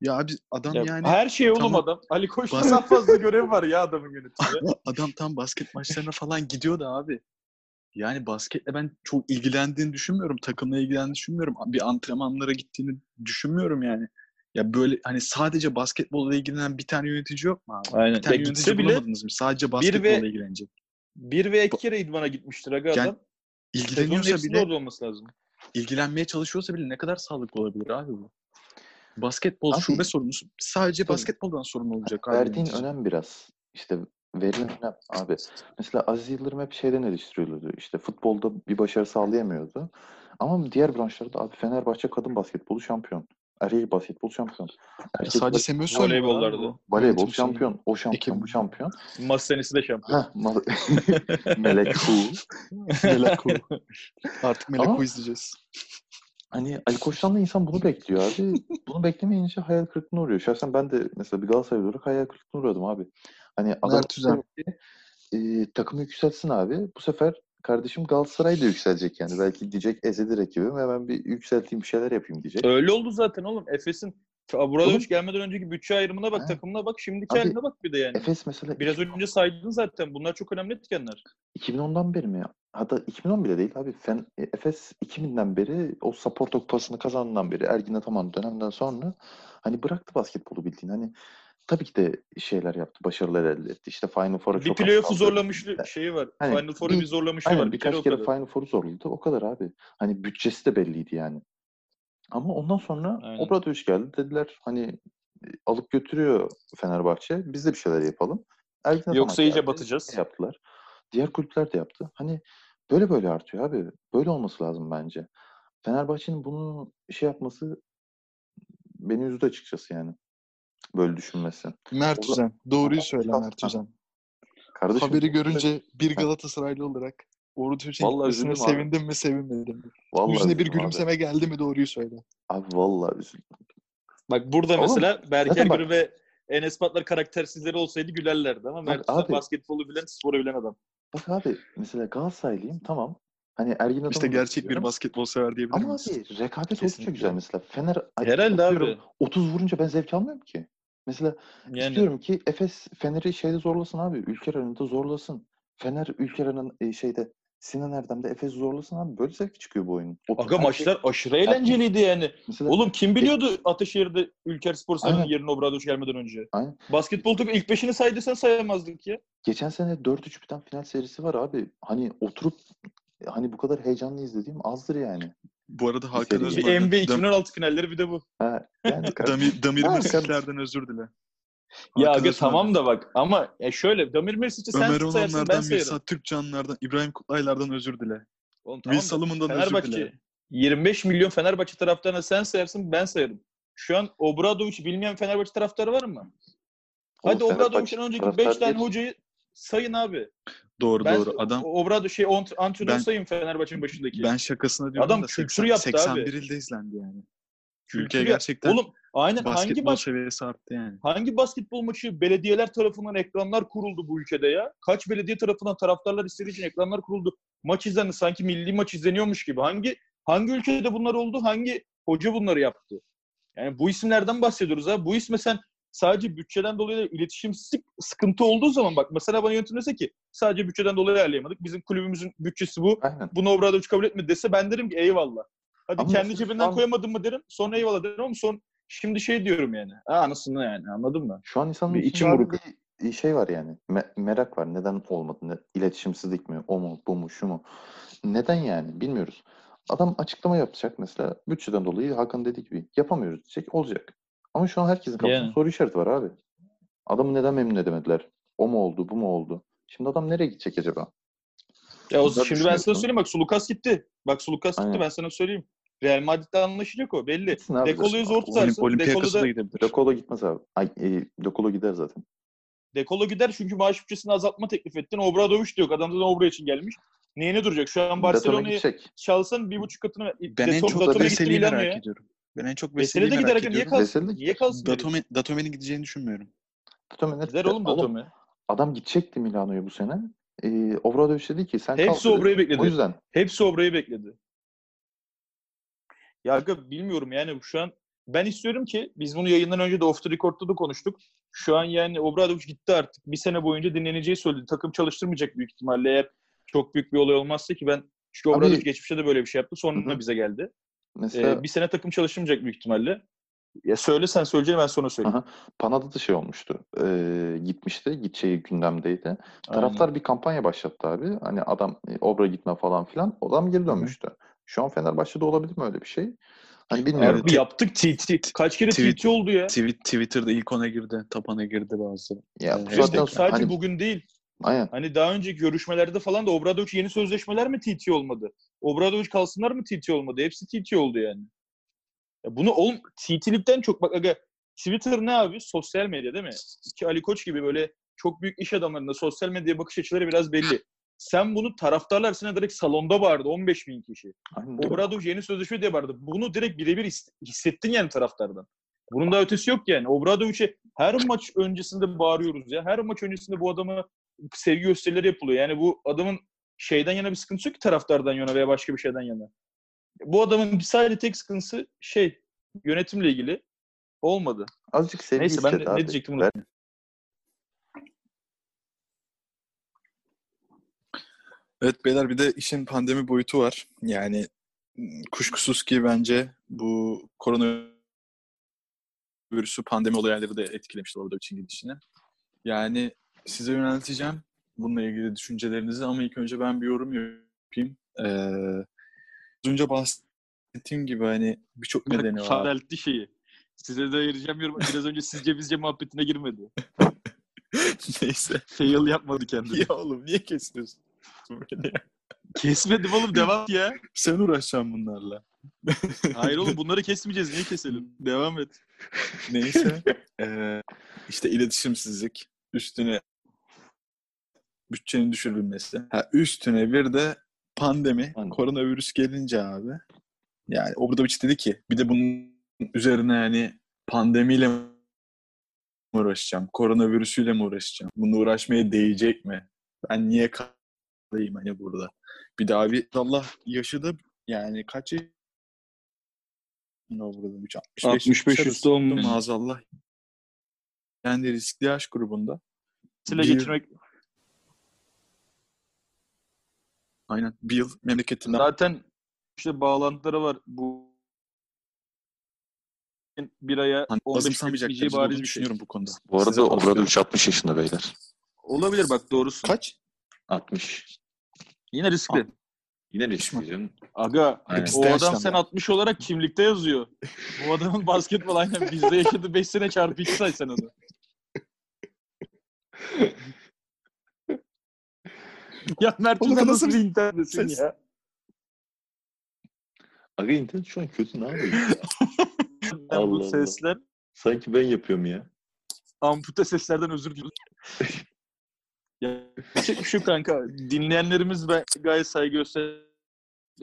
Ya abi adam Ya yani her şey oğlum adam. Ali Koç'tan Bas- daha fazla görev var ya adamın yönetiminde. adam tam basket maçlarına falan gidiyordu abi. Yani basketle ben çok ilgilendiğini düşünmüyorum. Takımla ilgilendiğini düşünmüyorum. Bir antrenmanlara gittiğini düşünmüyorum yani. Ya böyle hani sadece basketbolla ilgilenen bir tane yönetici yok mu abi? Aynen. Bir tane Ya yönetici bile bulamadınız mı? Sadece basketbolla ve- ilgilenecek. Bir ve iki kere idmana gitmiştir aga Yani adam. İlgileniyorsa bile orada olması lazım. ilgilenmeye çalışıyorsa bile ne kadar sağlıklı olabilir abi bu? Basketbol Abi- şube sorunu sadece Tabii. basketboldan sorun olacak abi. Verdiğin yönetici. önem biraz. İşte verilen önem abi. Mesela Aziz Yıldırım hep şeyden eleştiriliyordu. İşte futbolda bir başarı sağlayamıyordu. Ama diğer branşlarda abi Fenerbahçe kadın basketbolu şampiyon. Erkek basketbol şampiyon. Erkek Sadece Semih abi Voleybollarda. bu. voleybol şeyi. şampiyon. O şampiyon, bu şampiyon. Maç senesi de şampiyon. Heh, mal- Melek Hu. Melek Hu. Artık Melek Ama- Hu izleyeceğiz. Hani Ali Koç'tan da insan bunu bekliyor abi. Bunu beklemeyince hayal kırıklığına uğruyor. Şahsen ben de mesela bir Galatasaray olarak hayal kırıklığına uğradım abi. Hani adam Mert e, takımı yükseltsin abi. Bu sefer kardeşim Galatasaray da yükselecek yani. Belki diyecek ezeli rakibim hemen bir yükselteyim bir şeyler yapayım diyecek. Öyle oldu zaten oğlum. Efes'in burada Oğlum- hiç gelmeden önceki bütçe ayrımına bak, Ha. takımına bak, şimdiki Abi, haline bak bir de yani. Efes mesela Biraz önce saydın zaten. Bunlar çok önemli etkenler. 2010'dan beri mi? Hatta 2010 bile değil abi. Fen, e, Efes 2000'den beri o Saporto kupasını kazandığından beri Ergin Ataman dönemden sonra hani bıraktı basketbolu bildiğin. Hani tabii ki de şeyler yaptı. Başarılar elde etti. İşte Final Four'a Bir çok az playoff'u Ya, şeyi var. Hani Final Four'u bir- bir zorlamışı Aynen var. Bir kere birkaç kere. Final Four'u zorladı. O kadar abi. Hani bütçesi de belliydi yani. Ama ondan sonra. Obradoviç geldi. Dediler hani e, alıp götürüyor Fenerbahçe. Biz de bir şeyler yapalım. Ergin Yoksa iyice geldi, batacağız. şey yaptılar. Diğer kulüpler de yaptı. Hani böyle böyle artıyor abi. Böyle olması lazım bence. Fenerbahçe'nin bunu şey yapması beni üzdü açıkçası yani. Böyle düşünmesi. Mert Üzen. Doğruyu söyle. Mert Üzen. Kardeşim, Haberi görünce bir. Galatasaraylı olarak Uğur Türkçe'nin abi. sevindim mi sevinmedim mi? vallahi Yüzüne bir üzüldüm abi. gülümseme geldi mi doğruyu söyle. Abi vallahi üzüldüm. Bak burada Oğlum, mesela Berker bak- Gürü ve Enes Patlar karaktersizleri olsaydı gülerlerdi ama Mert abi- basketbolu bilen, sporu bilen adam. Bak abi mesela Galatasaraylıyım tamam. Hani Ergin Ataman'ı İşte gerçek bir basketbol sever diyebilir Ama miyiz? abi rekabet oldukça güzel mesela. Fener Herhalde abi. 30 vurunca ben zevk almıyorum ki. Mesela Yani istiyorum ki Efes Fener'i şeyde zorlasın abi. Ülker arenada zorlasın. Fener Ülker arenada e, şeyde Sinan Erdem'de Efes zorlasın abi. Böyle zevk çıkıyor bu oyunun. O- aga her maçlar şey- aşırı eğlenceliydi yani. Mesela, Oğlum kim biliyordu Ataşehir'de Ülker Spor Sarı'nın yerine Obradoviç gelmeden önce? Aynen. Basketbol takımı ilk beşini saydıysan sayamazdık ya. geçen sene 4-3 biten final serisi var abi. Hani oturup hani bu kadar heyecanlı izlediğim azdır yani. Bu arada Hakan seri. Bir Özman'dan NBA Dam- 2016 finalleri bir de bu. Ha, yani Damir, Damir Ha, Mirsiklerden özür dile. Ya aga Özman, tamam da bak ama ya şöyle Damir Mirsic'i sen Ömer sayarsın ben sayarım. Mirsat Türkcanlardan, İbrahim Kutlaylardan özür dile. Oğlum, Will da Salomon'dan özür Fenerbahçe dile. 25 milyon Fenerbahçe taraftarına sen sayarsın ben sayarım. Şu an Obradoviç bilmeyen Fenerbahçe taraftarı var mı? Hadi Fenerbahçe Obradoviç'ten önceki taraftarı 5 tane hocayı sayın abi. Doğru Ben doğru. Adam Obrado şey Ben- sayın Fenerbahçe'nin başındaki. ben şakasına diyorum Adam da kültürü 80, yaptı abi. 81 ilde izlendi yani. Kültürü Ülke yap- gerçekten Oğlum aynen hangi baş seviyesi arttı yani. hangi basketbol maçı belediyeler tarafından ekranlar kuruldu bu ülkede ya? Kaç belediye tarafından taraftarlar istediği için ekranlar kuruldu. Maç izlendi sanki milli maç izleniyormuş gibi. Hangi hangi ülkede bunlar oldu? Hangi hoca bunları yaptı? Yani bu isimlerden bahsediyoruz ha. Bu isme sen sadece bütçeden dolayı da iletişimsizlik sıkıntı olduğu zaman bak mesela bana yönetim dese ki sadece bütçeden dolayı ayarlayamadık. Bizim kulübümüzün bütçesi bu. Aynen. Bunu Obradoviç kabul etmedi dese ben derim ki eyvallah. Hadi Ama kendi cebinden an- koyamadın mı derim. Sonra eyvallah derim ama son şimdi şey diyorum yani. Ha anasını yani anladın mı? Şu an insanın Bir içim buruk. bir şey var yani. Me- merak var. Neden olmadı? Ne- İletişimsizlik mi? O mu? Bu mu? Şu mu? Neden yani? Bilmiyoruz. Adam açıklama yapacak mesela. Bütçeden dolayı Hakan dediği gibi yapamıyoruz diyecek. Olacak. Ama şu an herkesin kafasında Yani. soru işareti var abi. Adamı neden memnun edemediler? O mu oldu? Bu mu oldu? Şimdi adam nereye gidecek acaba? Ya o, şimdi ben sana söyleyeyim bak Sulukas gitti. Bak Sulukas gitti ben sana söyleyeyim. Real Madrid'de anlaşacak o belli. Dekolo'yu zor tutarsın. Olim- Olympiakos'a Dekolo da gidebilir. Dekolo gitmez abi. Ay, e, Dekolo gider zaten. Dekolo gider çünkü maaş bütçesini azaltma teklif ettin. Obradoviç de yok. Adam zaten Obra için gelmiş. Neyine duracak? Şu an Barcelona'yı çalsan bir buçuk katını. Ben en çok da Veseli'yi merak ediyorum. Ben en çok Veseli Veseli'yi de gider merak aga niye ediyorum. kalsın? Veseli de Niye kalsın? Datome, Datome'nin gideceğini düşünmüyorum. Datome Gider gider. oğlum Datome. Adam gidecekti Milano'ya bu sene. Ee, Obradoviç dedi ki sen Hepsi kal dedi. Obra'yı bekledi. O yüzden Hepsi Obra'yı bekledi. Ya aga bilmiyorum yani şu an ben istiyorum ki biz bunu yayından önce de off the record'da da konuştuk. Şu an yani Obradoviç gitti artık. Bir sene boyunca dinleneceği söyledi. Takım çalıştırmayacak büyük ihtimalle eğer çok büyük bir olay olmazsa ki ben çünkü Abi- Obradoviç geçmişte de böyle bir şey yaptı. Sonra Hı hı. bize geldi. Mesela Ee, bir sene takım çalışmayacak büyük ihtimalle. Ya söyle sen söyleyeceğim ben sonra söyleyeyim. Aha. Pana'da da şey olmuştu. Ee, gitmişti. Gideceği gündemdeydi. Taraftar bir kampanya başlattı abi. Hani adam e, Obra gitme falan filan. Adam geri dönmüştü. Şu an Fenerbahçe'de olabilir mi öyle bir şey? Hani bilmiyorum. Abi yaptık TT. Kaç kere Tweet- TT oldu ya. Tweet, Twitter'da ilk ona girdi. Tapana girdi bazı. ya bu zaten sadece hani, bugün değil. aynen. Hani daha önceki görüşmelerde falan da Obradoviç yeni sözleşmeler mi TT olmadı? Obradoviç kalsınlar mı TT olmadı? Hepsi TT oldu yani. Ya bunu ol TT'likten çok bak aga Twitter ne abi? Sosyal medya değil mi? Ki Ali Koç gibi böyle çok büyük iş adamlarında sosyal medya bakış açıları biraz belli. Sen bunu taraftarlar arasında direkt salonda bağırdı 15 bin kişi. aynen. Obradoviç yeni sözleşme diye bağırdı. Bunu direkt birebir his- hissettin yani taraftardan. Bunun da ötesi yok yani. Obradoviç'e her maç öncesinde bağırıyoruz ya. Her maç öncesinde bu adama sevgi gösterileri yapılıyor. Yani bu adamın şeyden yana bir sıkıntısı yok ki taraftardan yana veya başka bir şeyden yana. Bu adamın sadece tek sıkıntısı şey yönetimle ilgili olmadı. Azıcık sevgi Neyse ben abi. ne diyecektim unuttum. Evet beyler bir de işin pandemi boyutu var. Yani kuşkusuz ki bence bu koronavirüsü pandemi olayları da etkilemiştir orada için gidişini. Yani size yönelteceğim bununla ilgili düşüncelerinizi ama ilk önce ben bir yorum yapayım. Ee, az önce bahsettiğim gibi hani birçok nedeni var. Fareltti şeyi. Size de ayıracağım yorum. Biraz önce sizce bizce muhabbetine girmedi. Neyse. Fail yapmadı kendini. Ya oğlum niye kesiyorsun beni ya? Kesmedim oğlum devam ya. Sen uğraşacaksın bunlarla. Hayır oğlum bunları kesmeyeceğiz. Niye keselim? Devam et. Neyse. Ee, işte iletişimsizlik. Üstüne bütçenin düşürülmesi. Ha, üstüne bir de pandemi, Pandemi. koronavirüs gelince abi. Yani Obradoviç dedi ki bir de bunun üzerine yani pandemiyle mi uğraşacağım? Koronavirüsüyle mi uğraşacağım? Bununla uğraşmaya değecek mi? Ben niye kalayım hani burada? Bir de abi Allah yaşı da yani kaç yaş- Obradoviç 65, 65 arası. üstü olmuş. Maazallah. Yani riskli yaş grubunda. Sile geçirmek Aynen. Bir yıl memleketinden zaten işte bağlantıları var. Bu bir aya hani 15 gün azımsamayacak gideceği derecede olduğunu bariz bir şey. düşünüyorum bu konuda. Bu Size arada paslıyorum. Obradoviç 60 yaşında beyler. Olabilir bak doğrusu. Kaç? 60. Yine riskli. Yine Pişman. riskli canım. Aga Aynen. O adam sen 60 olarak kimlikte yazıyor. Bu adamın basketbol aynen bizde yaşadı 5 sene çarpı 2 say sen onu. ya Mert sen nasıl nasıl bir internetsin ses? ya? Aga internet şu an kötü ne? Ben Allah bu Allah. sesler Sanki ben yapıyorum ya. ampute seslerden özür diliyorum. ya yapacak bir şey kanka. Dinleyenlerimiz ben gayet saygı göster.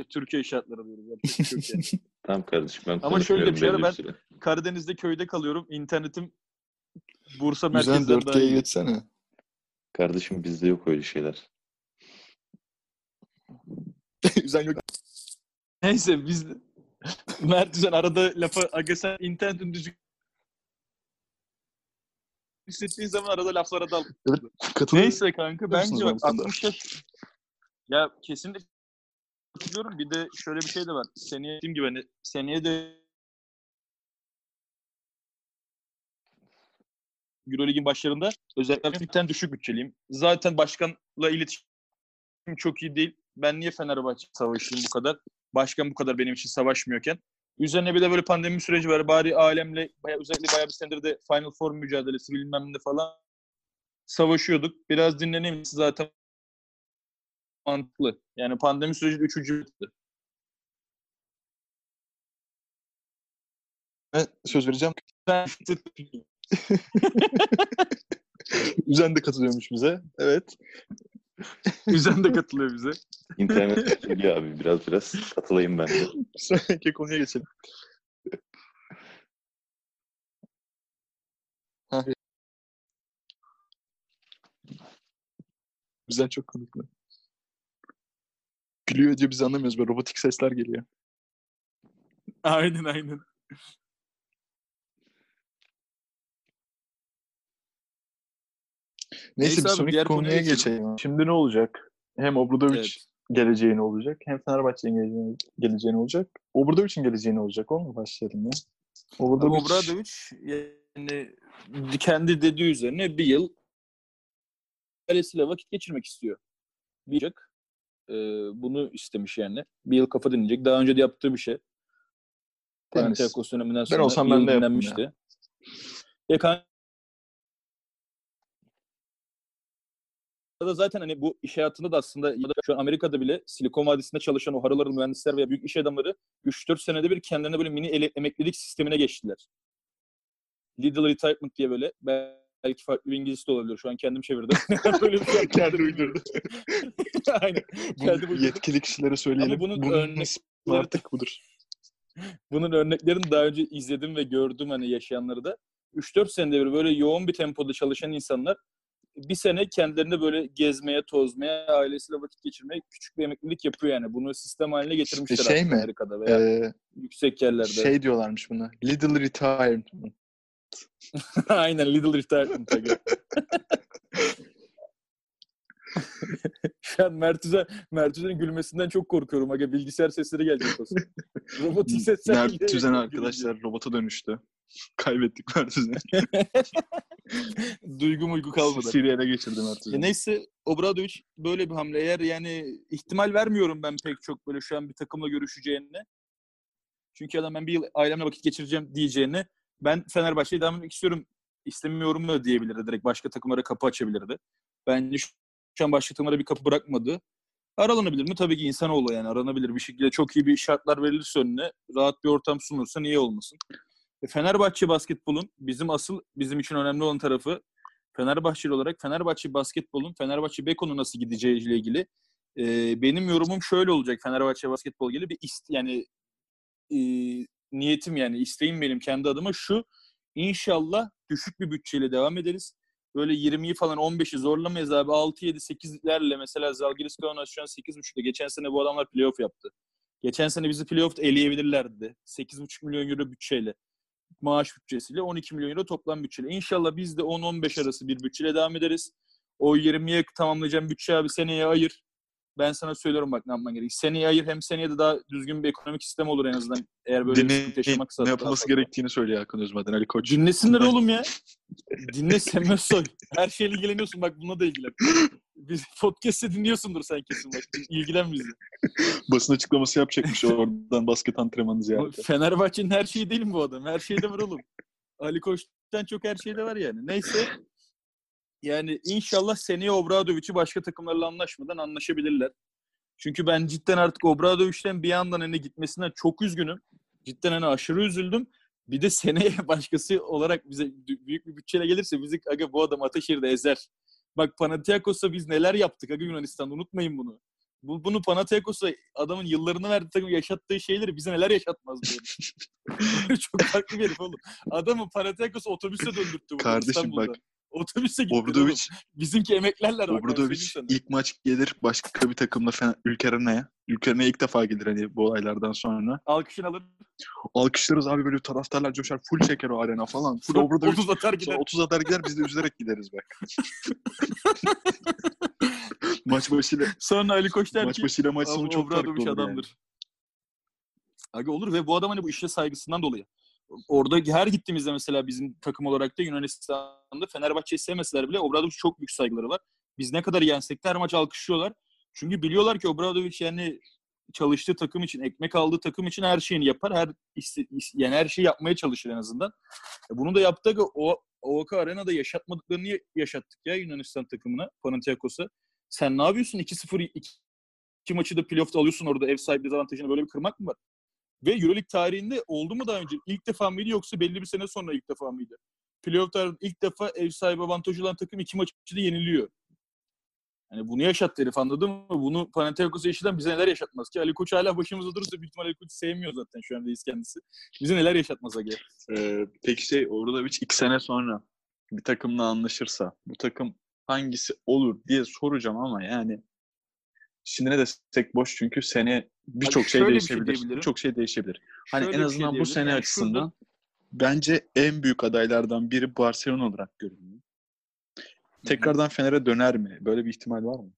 Türkiye şartları diyoruz. Bir şey. Tamam kardeşim ben Ama şöyle bir şey ben- süre. Karadeniz'de köyde kalıyorum. İnternetim Bursa merkezden daha 4G'ye iyi. geçsene. Kardeşim bizde yok öyle şeyler. Yüzden yok. Neyse biz Mert Düzen arada lafa aga sen internetin düzgün hissettiğin zaman arada laflara dal. Katılıyor Neyse kanka bence bak bu konuda? 60 yaş ya kesinlikle katılıyorum. Bir de şöyle bir şey de var. Seneye dediğim gibi hani seneye de Euroleague'in başlarında özellikle ligden düşük bütçeliyim. Zaten başkanla iletişim çok iyi değil. Ben niye Fenerbahçe savaşayım bu kadar? Başkan bu kadar benim için savaşmıyorken. Üzerine bir de böyle pandemi süreci var. Bari alemle bayağı, özellikle bayağı bir senedir de Final Four mücadelesi bilmem ne falan savaşıyorduk. Biraz dinleneyim zaten mantıklı. Yani pandemi süreci üçüncü bitti. Ben söz vereceğim. Ben Üzen de katılıyormuş bize. Evet. Üzen de katılıyor bize. İnternet söylüyor abi biraz biraz katılayım ben de. Sonraki konuya geçelim. Bizden çok konuklu. Gülüyor diye biz anlamıyoruz. Böyle robotik sesler geliyor. Aynen aynen. Neyse, Neyse bir abi, sonraki konuya konuya geçelim. Şimdi ne olacak? Hem Obradovic Evet. geleceğini olacak hem Fenerbahçe'nin geleceğini, geleceğini olacak. Obradovic'in geleceğini olacak. Onunla başlayalım ya. Obradovic, Obradovic yani kendi dediği üzerine bir yıl ailesiyle vakit geçirmek istiyor. Bir yıl, e, bunu istemiş yani. Bir yıl kafa dinleyecek. Daha önce de yaptığı bir şey. Temiz. Panathinaikos döneminden sonra olsam bir ben de dinlenmişti. Ya kanka da zaten hani bu iş hayatında da aslında ya da şu an Amerika'da bile Silikon Vadisi'nde çalışan o harıların mühendisler veya büyük iş adamları 3-4 senede bir kendilerine böyle mini ele- emeklilik sistemine geçtiler. Little Retirement diye böyle belki farklı bir İngilizce de olabilir. Şu an kendim çevirdim. böyle bir şey kendi uydurdu. Aynen. Bunu Kendi uydurdum. yetkili kişilere söyleyelim. Ama bunun bunun örnek- ismi artık budur. Bunun örneklerini daha önce izledim ve gördüm hani yaşayanları da. 3-4 senede bir böyle yoğun bir tempoda çalışan insanlar bir sene kendilerini böyle gezmeye, tozmaya, ailesiyle vakit geçirmeye küçük bir emeklilik yapıyor yani. Bunu sistem haline getirmişler şey artık mi? Amerika'da veya Ee, yüksek yerlerde. şey diyorlarmış buna. Little retirement. Aynen Little Retirement. Şu an Mertüze, Mertüze'nin gülmesinden çok korkuyorum aga. Bilgisayar sesleri gelecek olsun. Robotik sesler Mert. Tüzen arkadaşlar robota dönüştü. Kaybettik Mert. Duygu muygu kalmadı. Siri'ye ele geçirdi Mert Ya Tüzen. neyse Obradovic böyle bir hamle. Eğer yani ihtimal vermiyorum ben pek çok böyle şu an bir takımla görüşeceğini. Çünkü adam ben bir yıl ailemle vakit geçireceğim diyeceğini ben Fenerbahçe'ye devam etmek istiyorum istemiyorum da diyebilirdi. Direkt başka takımlara kapı açabilirdi. Bence şu- şu an başka takımlara bir kapı bırakmadı. Aralanabilir mi? Tabii ki insanoğlu yani aranabilir. Bir şekilde çok iyi bir şartlar verilirse önüne rahat bir ortam sunulursa niye olmasın? E, Fenerbahçe basketbolun bizim asıl bizim için önemli olan tarafı Fenerbahçeli olarak Fenerbahçe basketbolun Fenerbahçe Beko'nun nasıl gideceğiyle ilgili e, benim yorumum şöyle olacak Fenerbahçe basketbol ilgili bir ist yani e, niyetim yani isteğim benim kendi adıma şu inşallah düşük bir bütçeyle devam ederiz. Böyle 20'yi falan 15'i zorlamayız abi. 6 7 8'lerle mesela Zalgiris Kaunas şu an 8.5'da. Geçen sene bu adamlar playoff yaptı. Geçen sene bizi playoff'ta eleyebilirlerdi. 8.5 milyon euro bütçeyle maaş bütçesiyle 12 milyon euro toplam bütçeyle. İnşallah biz de 10-15 arası bir bütçeyle devam ederiz. O 20'ye tamamlayacağım bütçe abi seneye ayır. Ben sana söylüyorum bak ne yapman gerek. Seneye ayır hem seneye de daha düzgün bir ekonomik sistem olur en azından. Eğer böyle bir sıkıntı yaşamaksa. ne yapılması gerektiğini söylüyor Hakan Özmeden Ali Koç. Dinlesinler oğlum ya. Dinle Semih Soy. Her şeyle ilgileniyorsun bak bununla da ilgilen. Biz podcast'te dinliyorsundur sen kesin bak. İlgilen bizle. Basın açıklaması yapacakmış oradan basket antrenmanı ziyareti. Fenerbahçe'nin her şeyi değil mi bu adam? Her şeyde var oğlum. Ali Koç'tan çok her şeyde var yani. Neyse. Yani inşallah seneye Obradovic'i başka takımlarla anlaşmadan anlaşabilirler. Çünkü ben cidden artık Obradovic'ten bir yandan hani gitmesinden çok üzgünüm. Cidden hani aşırı üzüldüm. Bir de seneye başkası olarak bize büyük bir bütçeyle gelirse bizi aga bu adam Ataşehir'de ezer. Bak Panathinaikos'a biz neler yaptık aga Yunanistan'da unutmayın bunu. Bu, bunu Panathinaikos'a adamın yıllarını verdiği takım yaşattığı şeyleri bize neler yaşatmaz diyor. Çok farklı bir herif oğlum. Adamı Panathinaikos'a otobüse döndürttü. Kardeşim İstanbul'dan. bak, Otobüse gitti oğlum. Obradovic, Bizimki emeklerler bak. sana. ilk maç gelir başka bir takımla Fener, Ülker Arena'ya. Ülker Arena'ya ilk defa gelir hani bu olaylardan sonra. Alkışını alır. Alkışlarız abi böyle taraftarlar coşar. Full çeker o arena falan. Full Obradovic 30 atar gider. Sonra 30 atar gider biz de üzülerek gideriz bak. maç başıyla Sonra Ali Koç der maç ki başıyla maç sonu "Abi çok farklı olur yani. adamdır. Aga olur ve bu adam hani bu işe saygısından dolayı. Orada her gittiğimizde mesela bizim takım olarak da Yunanistan'da Fenerbahçe'yi sevmeseler bile Obradovic çok büyük saygıları var. Biz ne kadar yensek de her maç alkışlıyorlar. Çünkü biliyorlar ki Obradovic yani çalıştığı takım için, ekmek aldığı takım için her şeyini yapar. Her yani her şeyi yapmaya çalışır en azından. E bunu da yaptık. O Oaka Arena'da yaşatmadıklarını yaşattık ya Yunanistan takımına, Panathinaikos'a. Sen ne yapıyorsun? 2-0 iki, iki maçı da playoff'ta alıyorsun orada ev sahibi dezavantajını böyle bir kırmak mı var? Ve Euroleague tarihinde oldu mu daha önce? İlk defa mıydı yoksa belli bir sene sonra ilk defa mıydı? Playoff tarihinde ilk defa ev sahibi avantajı olan takım iki maçı da yeniliyor. Yani bunu yaşattı herif anladın mı? Bunu Panathinaikos'a yaşatan bize neler yaşatmaz ki? Ali Koç hala başımızda durursa büyük ihtimalle Ali Koç'u sevmiyor zaten şu an reis kendisi. Bize neler yaşatmaz Aga. Ee, peki şey Obradovic iki sene sonra bir takımla anlaşırsa bu takım hangisi olur diye soracağım ama yani şimdi ne desek boş çünkü sene birçok şey şey değişebilir. diyebilirim. Birçok şey değişebilir. Hani Şöyle en bir azından şey bu sene Yani açısından şurada- bence en büyük adaylardan biri Barcelona olarak görünüyor. Tekrardan Fener'e döner mi? Böyle bir ihtimal var mı?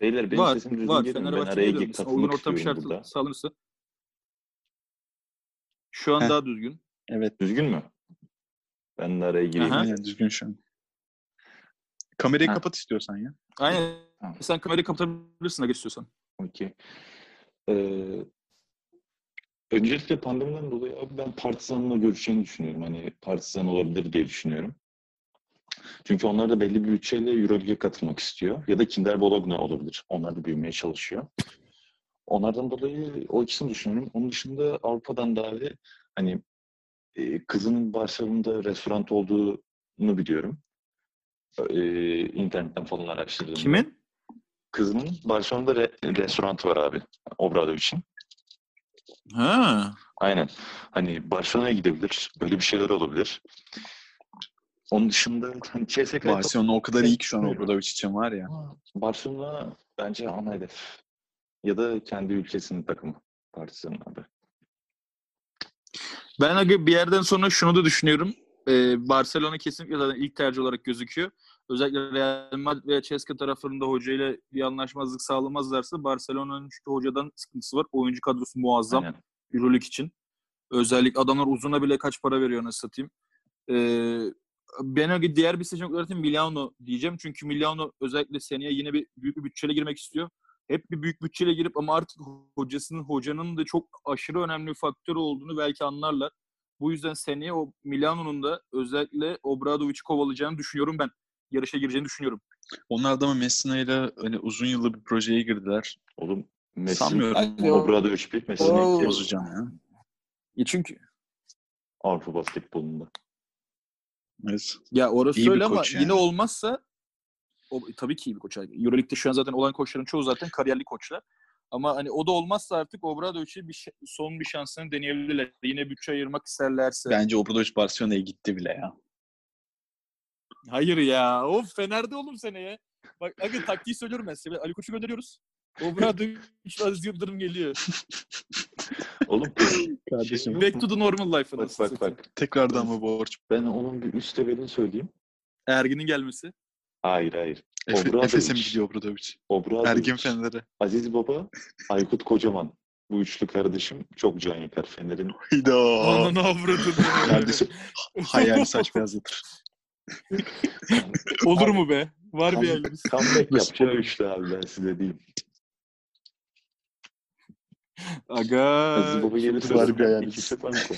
Beyler benim var, sesim düzgün var. geliyor mu? Ben araya geliyor. gir- Mesela uygun katılmak ortam istiyorum şartı burada. sağlanırsa. Şu an Heh. daha düzgün. Evet. Düzgün mü? Ben de araya gireyim. Aha. Aynen düzgün şu an. Kamerayı Ha. kapat istiyorsan ya. Aynen. Tamam. Sen kamerayı kapatabilirsin aga istiyorsan. Okey. Ee, öncelikle pandemiden dolayı abi ben Partizan'la görüşeceğini düşünüyorum. Hani Partizan olabilir diye düşünüyorum. Çünkü onlar da belli bir bütçeyle Euroleague'e katılmak istiyor. Ya da Kinder Bologna olabilir. Onlar da büyümeye çalışıyor. Onlardan dolayı o ikisini düşünüyorum. Onun dışında Avrupa'dan da abi hani e, kızının Barcelona'da restoran olduğunu biliyorum. E, internetten falan araştırdım. Kimin? Kızının Barcelona'da re- restoranı var abi. Obradovic'in. Ha. Aynen. Hani Barcelona'ya gidebilir. Böyle bir şeyler olabilir. Onun dışında hani CSK Barcelona o kadar iyi ki şu an Obradovic için var ya. Barcelona bence ana hedef. Ya da kendi ülkesinin takımı. Partizan abi. Ben aga bir yerden sonra şunu da düşünüyorum. Ee, Barcelona kesinlikle zaten ilk tercih olarak gözüküyor. Özellikle Real Madrid ve Ceska taraflarında hocayla bir anlaşmazlık sağlamazlarsa Barcelona'nın çünkü hocadan sıkıntısı var. Oyuncu kadrosu muazzam Aynen. Euroleague için. Özellikle adamlar uzuna bile kaç para veriyor nasıl satayım. Ee, ben diğer bir seçenek olarak Milano diyeceğim. Çünkü Milano özellikle seneye yine bir büyük bir bütçeyle girmek istiyor. Hep bir büyük bütçeyle girip ama artık hocasının hocanın da çok aşırı önemli bir faktör olduğunu belki anlarlar. Bu yüzden seneye o Milano'nun da özellikle Obradovic'i kovalayacağını düşünüyorum ben. Yarışa gireceğini düşünüyorum. Onlar da ama Messina ile hani uzun yıllı bir projeye girdiler. Oğlum Messi, Sanmıyorum. Ay, o- Obradovic bir Messi Oo. iki Bozacağım ya. Ya çünkü Avrupa basketbolunda. Evet. ya orası İyi öyle ama koç yine yani. olmazsa o, tabii ki iyi bir koç. Euroleague'de şu an zaten olan koçların çoğu zaten kariyerli koçlar. Ama hani o da olmazsa artık Obradovic'e bir son bir şansını deneyebilirler. Yine bütçe ayırmak isterlerse. Bence Obradovic Barcelona'ya gitti bile ya. Hayır ya. Of Fener'de oğlum seneye. Bak aga taktiği söylüyorum ben size. Ali Koç'u gönderiyoruz. Obradovic Aziz Yıldırım geliyor. Oğlum Kardeşim. Back to the normal life. Bak bak bak. Tekrardan mı borç? Ben onun bir üst levelini söyleyeyim. Ergin'in gelmesi. Hayır hayır. Efe, Obradovic. Efes'e mi gidiyor Obradovic? Obradovic, Ergin Fener'e. Aziz Baba, Aykut Kocaman. Bu üçlü kardeşim çok can yakar Fener'in. Hayda. Ananı avradını. Kardeşim hayal saç beyazlatır. Olur mu be? Var bir elimiz. Comeback yapacağı üçlü abi ben size diyeyim. Aga. Aziz Baba gelirse var bir hayalimiz. ikisi banko.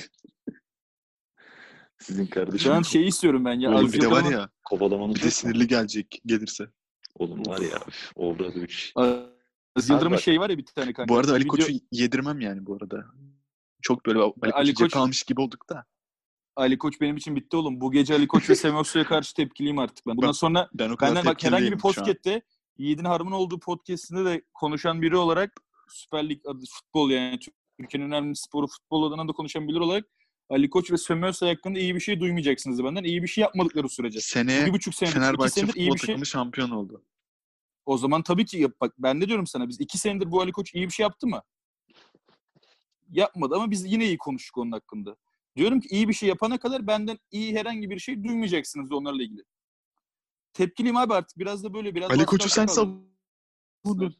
Sizin kardeşim şey istiyorum ben ya. Oğlum bir de var ya kovalamanız bir de sinirli gelecek gelirse. Oğlum var ya üf, Obradovic. Aziz Yıldırım'ın şeyi var ya bir tane kanka. Bu arada Ali Video- Koç'u yedirmem yani bu arada. Çok böyle Ali, Ali Koç'u cephe Koç- almış gibi olduk da. Ali Koç benim için bitti oğlum. Bu gece Ali Koç ve Semoksu'ya karşı tepkiliyim artık ben. Bundan sonra Ben o kadar benden bak herhangi bir podcast'te Yiğit'in Harman olduğu podcast'inde de konuşan biri olarak Süper Lig adı futbol yani Türkiye'nin önemli sporu futbol adına da konuşan biri olarak Ali Koç ve Semoksu hakkında iyi bir şey duymayacaksınız benden. İyi bir şey yapmadıkları sürece. Seneye Bir buçuk senedir, iki Fenerbahçe senedir iyi futbol bir şey. takımı şampiyon oldu. O zaman tabii ki yap. Bak ben de diyorum sana biz iki senedir bu Ali Koç iyi bir şey yaptı mı? Yapmadı ama biz yine iyi konuştuk onun hakkında. Diyorum ki iyi bir şey yapana kadar benden iyi herhangi bir şey duymayacaksınız onlarla ilgili. Tepkiliyim abi artık biraz da böyle biraz Ali Koç'u sen savundun.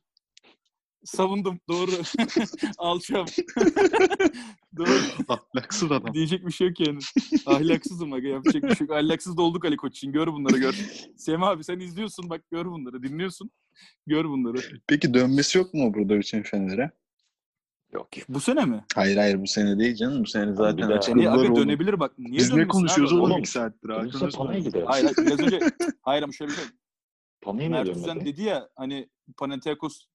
Savundum doğru. Alçam. doğru. Ahlaksız adam. Diyecek bir şey yok yani. Ahlaksızım aga yapacak bir şey yok. Ahlaksız da olduk Ali Koç için. Gör bunları gör. Sema abi sen izliyorsun bak gör bunları. Dinliyorsun. Gör bunları. Peki dönmesi yok mu Obradoviç'in Fener'e? Yok. Bu sene mi? Hayır hayır bu sene değil canım. Bu sene zaten Seneye aga oğlum. dönebilir bak. Niye Biz ne konuşuyoruz abi? oğlum iki saattir? Hakan'ız Pana'ya gider. Hayır hayır, biraz önce hayır ama şöyle bir şey. Pana'ya Mert dönmedi? Dedi ya hani Panathinaikos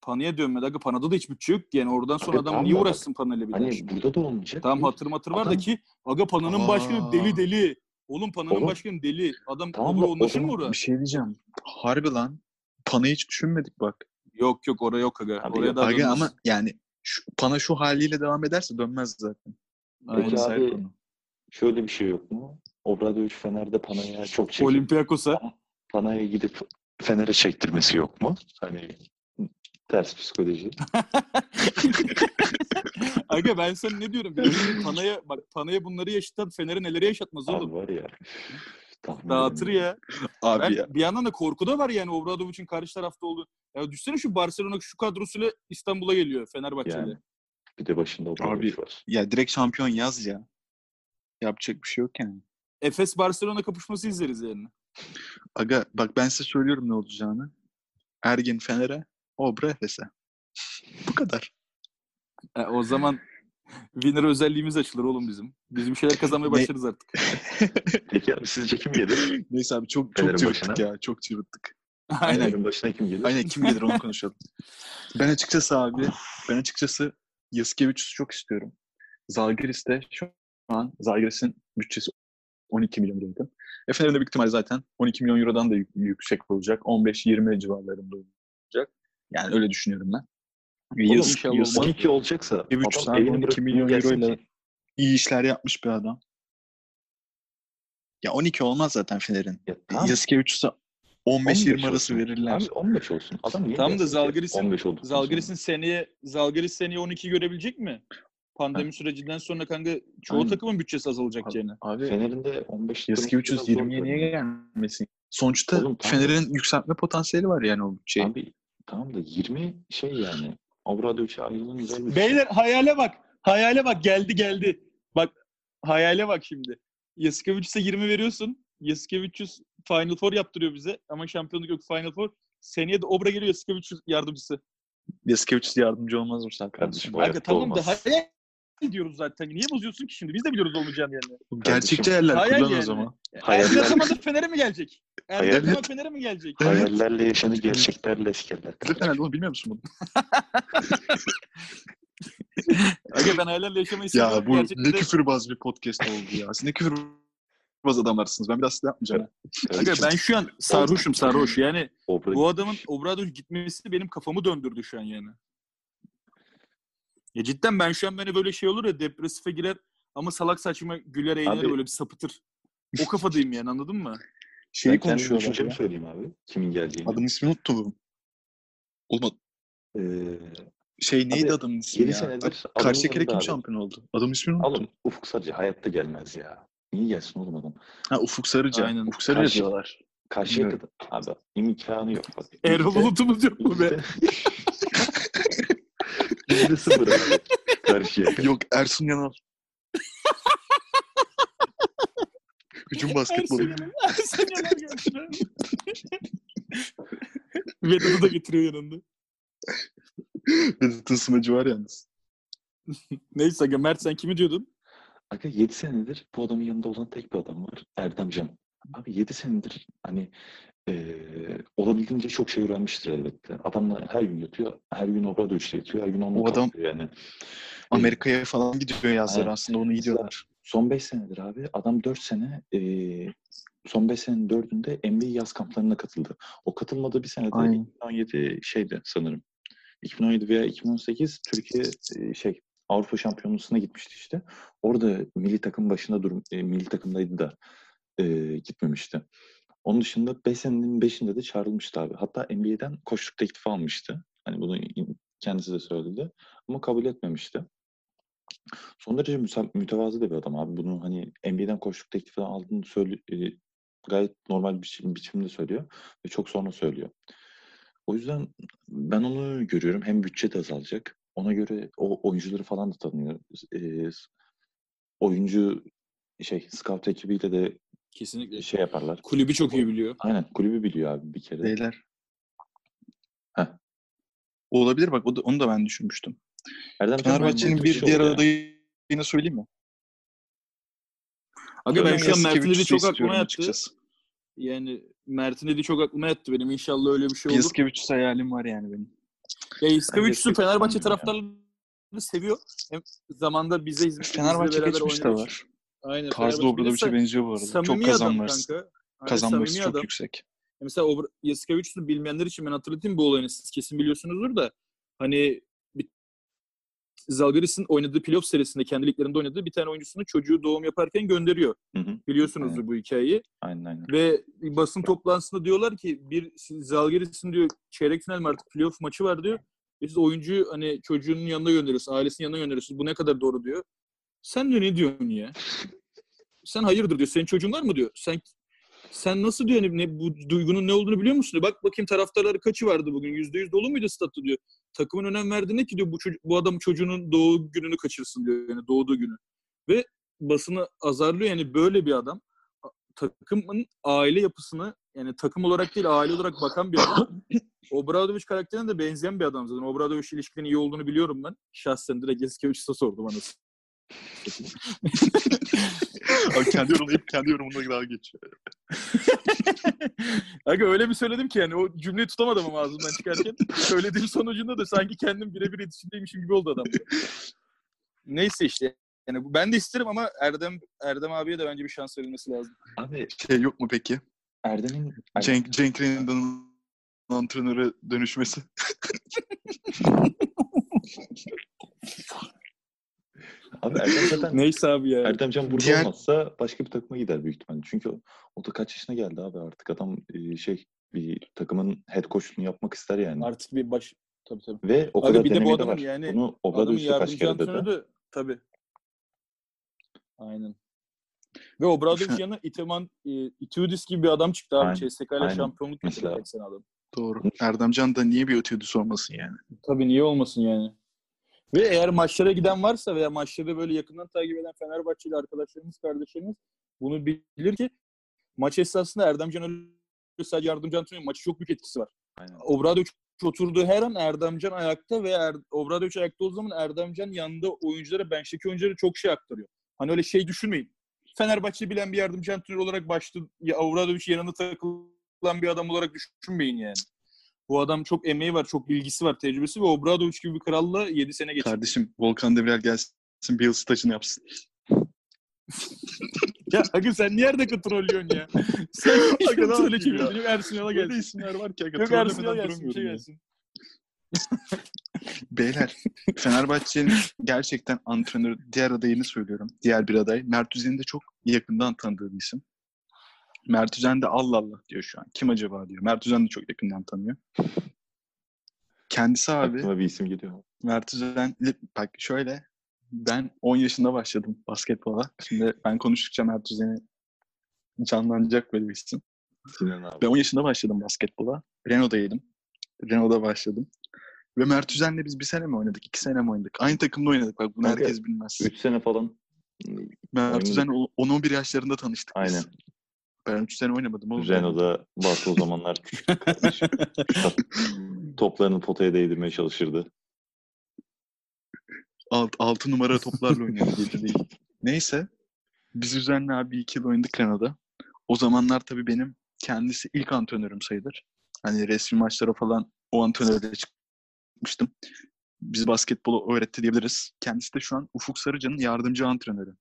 Pana'ya dönmedi. Aga Pana'da da hiç bütçe yok. Yani oradan sonra adam niye uğraşsın Pana'yla bir daha? Hani burada da olmayacak. Tamam hatır matır var da ki Aga Pana'nın Aa. başkanı deli deli. Oğlum Pana'nın Oğlum, başkanı deli. Adam tamam tamam, da o onlaşır mı zaman oraya? Bir şey diyeceğim. Harbi lan. Pana'yı hiç düşünmedik bak. Yok yok oraya yok aga. Abi oraya yok. daha Aga dönmez. ama yani şu, Pana şu haliyle devam ederse dönmez zaten. Aynen. Peki abi konu. şöyle bir şey yok mu? Obradovic Fener'de Pana'ya çok çekip Olympiakos'a. Pana'ya gidip Fener'e çektirmesi yok mu? Hani ters psikoloji. Aga ben sana ne diyorum? Pana'ya bak Pana'ya bunları yaşatan Fener'e neleri yaşatmaz Abi oğlum. var ya. Dağıtır ya. Abi Ben, ya. bir yandan da korku da var yani Obradovic'in karşı tarafta olduğu. Ya düşsene şu Barcelona şu kadrosuyla İstanbul'a geliyor Fenerbahçe'de. Yani. Bir de başında Obradovic Abi, var. Ya direkt şampiyon yaz ya. Yapacak bir şey yok yani. Efes Barcelona kapışması izleriz yani. Aga bak ben size söylüyorum ne olacağını. Ergin Fener'e, Obra Efes'e. Bu kadar. E, o zaman winner özelliğimiz açılır oğlum bizim. Biz bir şeyler kazanmaya başlarız artık. Peki abi sizce kim gelir? Neyse abi çok çok Fener'in başına. ya. Çok cıvıttık. Aynen. Fener'in başına kim gelir? Aynen kim gelir onu konuşalım. Ben açıkçası abi, ben açıkçası Yaskevicius'u çok istiyorum. Zalgiris de şu an Zalgiris'in bütçesi 12 milyon euro. E Fener'in de büyük ihtimal zaten 12 milyon eurodan da yük- yüksek olacak. 15-20 civarlarında olacak. Yani öyle düşünüyorum ben. Yas- inşallah Yas- olmaz. 12 olacaksa Bir buçuk adam saat, elini 12 bırakıp milyon euroyla- ki. iyi işler yapmış bir adam. Ya 12 olmaz zaten Fener'in. Ya tamam. Yaskevicius'a 15-20 15 arası verirler. Abi 15 olsun. Adam niye Tamam da? Zalgiris'in- 15 olduktan Zalgiris'in seneye Zalgiris seneye 12 görebilecek mi? Pandemi sürecinden sonra kanka çoğu Aynen. takımın bütçesi azalacak yani. sonra. Abi Fener'in de 15 Yaskevicius 20'ye niye gelmesin? Sonuçta Oğlum, tamam. Fener'in yükseltme potansiyeli var yani o bütçeyi. Abi tamam da 20 şey yani. Obradovic'e ayrılan güzel bir Beyler hayale bak. Hayale bak geldi geldi. Bak hayale bak şimdi. Yasikevicius'a 20 veriyorsun. Yasikevicius Final Four yaptırıyor bize ama şampiyonluk yok Final Four. Seneye de Obra geliyor Yasikevicius yardımcısı. Yaskevicius yardımcı olmaz mı sen Kardeşim, Kanka tamam olmaz. da hayal ediyoruz zaten. Niye bozuyorsun ki şimdi? Biz de biliyoruz olmayacağını yani. Gerçekçi yerler Hayal kullan yani. o zaman. Hayaller- da Fener'e mi gelecek? Hayaller- zaman Fener'e mi gelecek? Hayallerle yaşanır, gerçeklerle eskerler. Fenerli oğlum bilmiyor musun bunu? Aga ben hayallerle yaşamayı seviyorum. Ya bu Gerçekten ne de- küfürbaz bir podcast oldu ya. Siz ne küfürbaz adamlarsınız. Ben bir daha size yapmayacağım. ha. Aga ben şu an sarhoşum sarhoş. Yani bu adamın Obradovic gitmesi benim kafamı döndürdü şu an yani. Ya cidden ben şu an beni böyle şey olur ya depresife girer ama salak saçma güler eğlenir Abi- böyle bir sapıtır. O kafadayım yani anladın mı? Şeyi ben kendi konuşuyorlar düşüncemi ya. söyleyeyim abi. Kimin geleceğini. Adamın ismini unuttum. Olmadı. Ee, Şey neydi Abi, adamın ismi yedi ya? senedir Karşı adamın kere kim abi. şampiyon oldu? Adamın ismini unuttum. Alın Ufuk Sarıcı hayatta gelmez ya. Niye gelsin oğlum adam? Ha Ufuk Sarıca. Aynen. Ufuk Sarıca Karşı- diyorlar. Karşıya Bilmiyorum. kadar. Abi imkanı yok. Bak, Erol yüzde- Bulut'umuz yok mu be? yüzde- Yüzde sıfır abi. Karşıya kadar. Yok Ersun Yanal. Hücum basketbolu. Ersun Yanal geldi. Vedat'ı da getiriyor yanında. Vedat'ın sımacı var yalnız. Neyse aga Mert sen kimi diyordun? Aga 7 senedir bu adamın yanında olan tek bir adam var. Erdem Can. Abi 7 senedir hani eee olabildiğince çok şey öğrenmiştir elbette. Adamla her gün yatıyor. Her gün Obradoviç'le yatıyor. Her gün onunla O adam- yani. Amerika'ya falan gidiyor yazları Evet. aslında onu iyi diyorlar. Son 5 senedir abi adam 4 sene eee, son 5 senenin 4'ünde NBA yaz kamplarına katıldı. O katılmadığı bir senede Aynen. 2017 şeydi sanırım. 2017 veya 2018 Türkiye şey Avrupa Şampiyonası'na gitmişti işte. Orada milli takım başında durum e, milli takımdaydı da eee, gitmemişti. Onun dışında 5 senenin 5'inde de çağrılmıştı abi. Hatta NBA'den koçluk teklifi almıştı. Hani bunu kendisi de söyledi. Ama kabul etmemişti. Son derece mütevazı da bir adam abi. Bunu hani NBA'den koçluk teklifi aldığını söyle e, gayet normal bir biçim, biçimde söylüyor ve çok sonra söylüyor. O yüzden ben onu görüyorum. Hem bütçe de azalacak. Ona göre o oyuncuları falan da tanıyor. E, oyuncu şey scout ekibiyle de Kesinlikle. şey yaparlar. Kulübü çok iyi biliyor. Aynen kulübü biliyor abi bir kere. Beyler. Heh. Olabilir bak o da, onu da ben düşünmüştüm. Erdem Fenerbahçe'nin bir Türkçe diğer adayını söyleyeyim mi? Aga ben şu an Mert'in dediği çok aklıma yattı. açıkçası. Yani Mert'in dediği çok aklıma yattı benim. İnşallah öyle bir şey olur. Yaskevicius hayalim var yani benim. Ya Iskavic'su Yaskevicius Fenerbahçe taraftarları seviyor. Hem zamanda bize hizmet Fenerbahçe geçmiş de oynadığı için. var. Aynen. Tarzı Obradoviç'e bilirse benziyor bu arada. Çok Kazanması samimi çok adam. yüksek. Mesela Obra- Yaskevicius'u bilmeyenler için ben hatırlatayım bu olayını. Siz kesin biliyorsunuzdur da. Hani bir, Zalgiris'in oynadığı playoff serisinde kendi liglerinde oynadığı bir tane oyuncusunu çocuğu doğum yaparken gönderiyor. Hı hı. Biliyorsunuzdur Evet. bu hikayeyi. Aynen aynen. Ve basın toplantısında diyorlar ki bir Zalgiris'in diyor çeyrek final mi artık playoff maçı var diyor. Ve siz oyuncuyu hani çocuğunun yanına gönderiyorsun, ailesinin yanına gönderiyorsunuz. Bu ne kadar doğru diyor. Sen diyor ne diyorsun ya? Sen hayırdır diyor. Senin çocuğun var mı diyor. Sen sen nasıl diyor hani ne, bu duygunun ne olduğunu biliyor musun? Diyor. Bak bakayım taraftarları kaçı vardı bugün? Yüzde yüz dolu muydu statta diyor. Takımın önem verdiği ne ki diyor bu, çocuk, bu adam çocuğunun doğu gününü kaçırsın diyor. Yani doğduğu günü. Ve basını azarlıyor yani böyle bir adam takımın aile yapısını yani takım olarak değil aile olarak bakan bir adam. Obradoviç karakterine de benzeyen bir adam zaten. Obradoviç ilişkilerinin iyi olduğunu biliyorum ben. Şahsen direkt Eskevicius'a sordum anasını. Abi kendi yorumlayıp kendi yorumuna daha geçiyor. Aga öyle bir söyledim ki yani o cümleyi tutamadım ama ağzımdan çıkarken. Söylediğim sonucunda da sanki kendim birebir iletişimdeymişim gibi oldu adam. Neyse işte. Yani bu- ben de isterim ama Erdem Erdem abiye de bence bir şans verilmesi lazım. Abi Şey yok mu peki? Erdem'in Cenk, Cenk Rendon'un antrenöre dönüşmesi. abi Erdem zaten Neyse abi ya. Erdemcan burada Diğer- olmazsa başka bir takıma gider büyük ihtimalle. Çünkü o, o da kaç yaşına geldi abi artık adam e, şey bir takımın head coach'unu yapmak ister yani. Artık bir baş... Tabii tabii. Ve o Abi kadar bir de bu adamın var. yani- Bunu Obradoviç de kaç kere dedi. de tabii. Aynen. Ve Obradoviç Şu- yanına İteman, e, Itiudis gibi bir adam çıktı abi. CSK ile aynen. şampiyonluk getirdi Mesela- geçen adam. Doğru. Erdemcan da niye bir ötüyordu sormasın yani. Tabii niye olmasın yani. Ve eğer maçlara giden varsa veya maçları böyle yakından takip eden Fenerbahçeli arkadaşlarımız, kardeşlerimiz bunu bilir ki maç esnasında Erdemcan öyle sadece yardımcı antrenör maçı çok büyük etkisi var. Aynen. Obradoviç oturduğu her an Erdemcan ayakta ve er, Obradoviç ayakta o zaman Erdemcan yanında oyunculara, bençteki oyunculara çok şey aktarıyor. Hani öyle şey düşünmeyin. Fenerbahçe bilen bir yardımcı antrenör olarak başladı. Ya Obradoviç yanında takılan bir adam olarak düşünmeyin yani. Bu adam çok emeği var, çok bilgisi var, tecrübesi ve Obradoviç gibi bir kralla 7 sene geçirdi. Kardeşim Volkan Demirel gelsin bir yıl stajını yapsın. Ya Akın sen niye dakika trollüyorsun ya? sen Akın Akın söyle ya. çevir. Benim Ersun Yanal'a Böyle gelsin. isimler var ki. aga, Yok Ersun trollemeden gelsin, şey gelsin. Beyler, Fenerbahçe'nin gerçekten antrenörü, diğer adayını söylüyorum. Diğer bir aday. Mert Üzen'i de çok yakından tanıdığı bir isim. Mert Üzen de Allah Allah diyor şu an. Kim acaba diyor. Mert Üzen de çok yakından tanıyor. Kendisi abi, Aklıma bir isim geliyor. Mert Üzen, bak şöyle, ben 10 yaşında başladım basketbola. Şimdi ben konuştukça Mert Üzen'i canlanacak böyle bir isim. Sinan abi. Ben 10 yaşında başladım basketbola. Renault'daydım. Renault'da başladım. Ve Mert Üzen'le biz bir sene mi oynadık? iki sene mi oynadık? Aynı takımda oynadık. Bak bunu Kanka, herkes bilmez. 3 sene falan. Mert. Üzen 10-11 yaşlarında tanıştık biz. Ben 3 sene oynamadım oğlum. Renault'da Bartu o zamanlar küçük. Toplarını potaya değdirmeye çalışırdı. Alt, 6 numara toplarla oynuyordu. yedi değil. Neyse. Biz Üzen'le abi 2 yıl oynadık Renault'da. O zamanlar tabii benim kendisi ilk antrenörüm sayılır. Hani resmi maçlara falan o antrenörle çıkmıştım. Biz basketbolu öğretti diyebiliriz. Kendisi de şu an Ufuk Sarıcan'ın yardımcı antrenörü.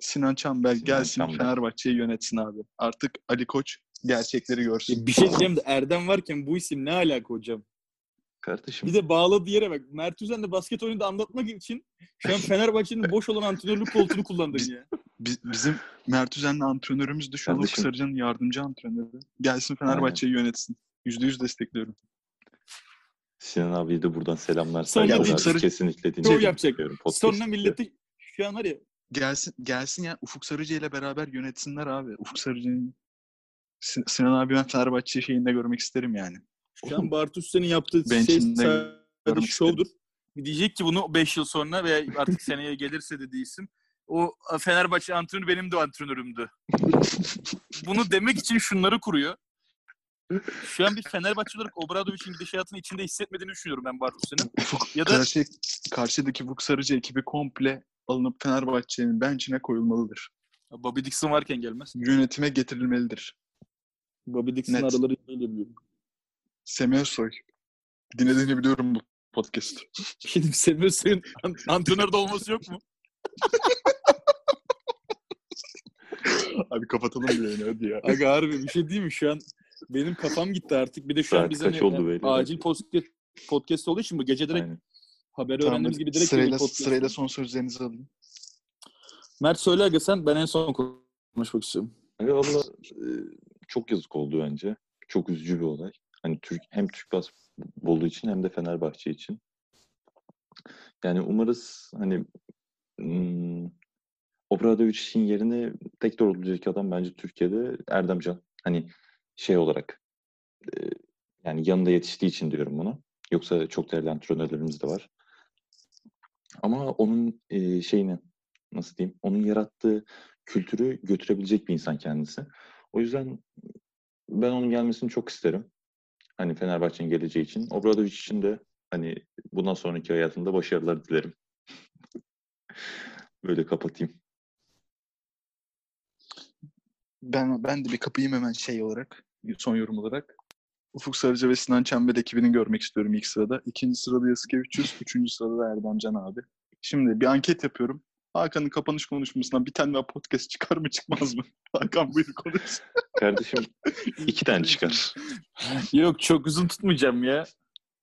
Sinan Çambel Sinan gelsin Çambel. Fenerbahçe'yi yönetsin abi. Artık Ali Koç gerçekleri görsün. Ya bir şey diyeceğim de Erdem varken bu isim ne alaka hocam? Kardeşim Bir de bağladığı yere bak. Mert Üzen de basket oyunu da anlatmak için şu an Fenerbahçe'nin boş olan antrenörlük koltuğunu kullandın ya. Biz- bizim Mert Üzen'le antrenörümüz de şu an. Sarıcan'ın yardımcı antrenörü. Gelsin Fenerbahçe'yi yönetsin. Yüzde yüz destekliyorum. Sinan abiye de buradan selamlar. Sonra saygılar. Kesinlikle Şov dinliyorum. yapacak. Sonra milleti şu an var ya Gelsin gelsin ya Ufuk Sarıcı ile beraber yönetsinler abi. Ufuk Sarıcı'nın Sin- Sinan abi ben Fenerbahçe şeyinde görmek isterim yani. şu an Bartu Üsten'in yaptığı Ben şey sadece şovdur. Diyecek ki bunu 5 yıl sonra veya artık seneye gelirse dediği isim o Fenerbahçe antrenörü benim de antrenörümdü. Bunu demek için şunları kuruyor. Şu an bir Fenerbahçe olarak Obradoviç'in gidişatını içinde hissetmediğini düşünüyorum ben Bartu Üsten'in. Ufuk Ya da- karşı, karşıdaki Ufuk Sarıcı ekibi komple alınıp Fenerbahçe'nin bench'ine koyulmalıdır. Bobby Dixon varken gelmez. Yönetime getirilmelidir. Bobby Dixon Net. araları iyi de biliyorum. Semih Soy. Dinlediğini biliyorum bu podcast. Diyeyim, Semih an- antrenörde olması yok mu? Abi kapatalım bir yayını hadi ya. Aga harbi bir şey değil mi şu an benim kafam gitti artık. Bir de şu an Saat biz kaç hani oldu böyle? acil podcast, podcast olduğu için bu gece direkt Aynen. Haberi Tamam, öğrendiğimiz gibi direkt sırayla, sırayla son sözlerinizi alayım. Mert söyle aga sen ben en son konuşmak istiyorum. Aga valla e, çok yazık oldu bence. Çok üzücü bir olay. Hani Türk hem Türk basketbolu için hem de Fenerbahçe için. Yani umarız hani hmm, Obradoviç'in yerine tek doğrulacak adam bence Türkiye'de Erdemcan. Hani şey olarak e, yani yanında yetiştiği için diyorum bunu. Yoksa çok değerli antrenörlerimiz de var. Ama onun e, şeyini nasıl diyeyim? Onun yarattığı kültürü götürebilecek bir insan kendisi. O yüzden ben onun gelmesini çok isterim. Hani Fenerbahçe'nin geleceği için. Obradovic için de hani bundan sonraki hayatında başarılar dilerim. Böyle kapatayım. Ben ben de bir kapayım hemen şey olarak, son yorum olarak. Ufuk Sarıca ve Sinan Çember ekibini görmek istiyorum ilk sırada. İkinci sırada Yasikevicius, üçüncü sırada da Erdem Can abi. Şimdi bir anket yapıyorum. Hakan'ın kapanış konuşmasından bir tane daha podcast çıkar mı çıkmaz mı? Hakan buyur konuş. Kardeşim iki tane çıkar. Yok çok uzun tutmayacağım ya.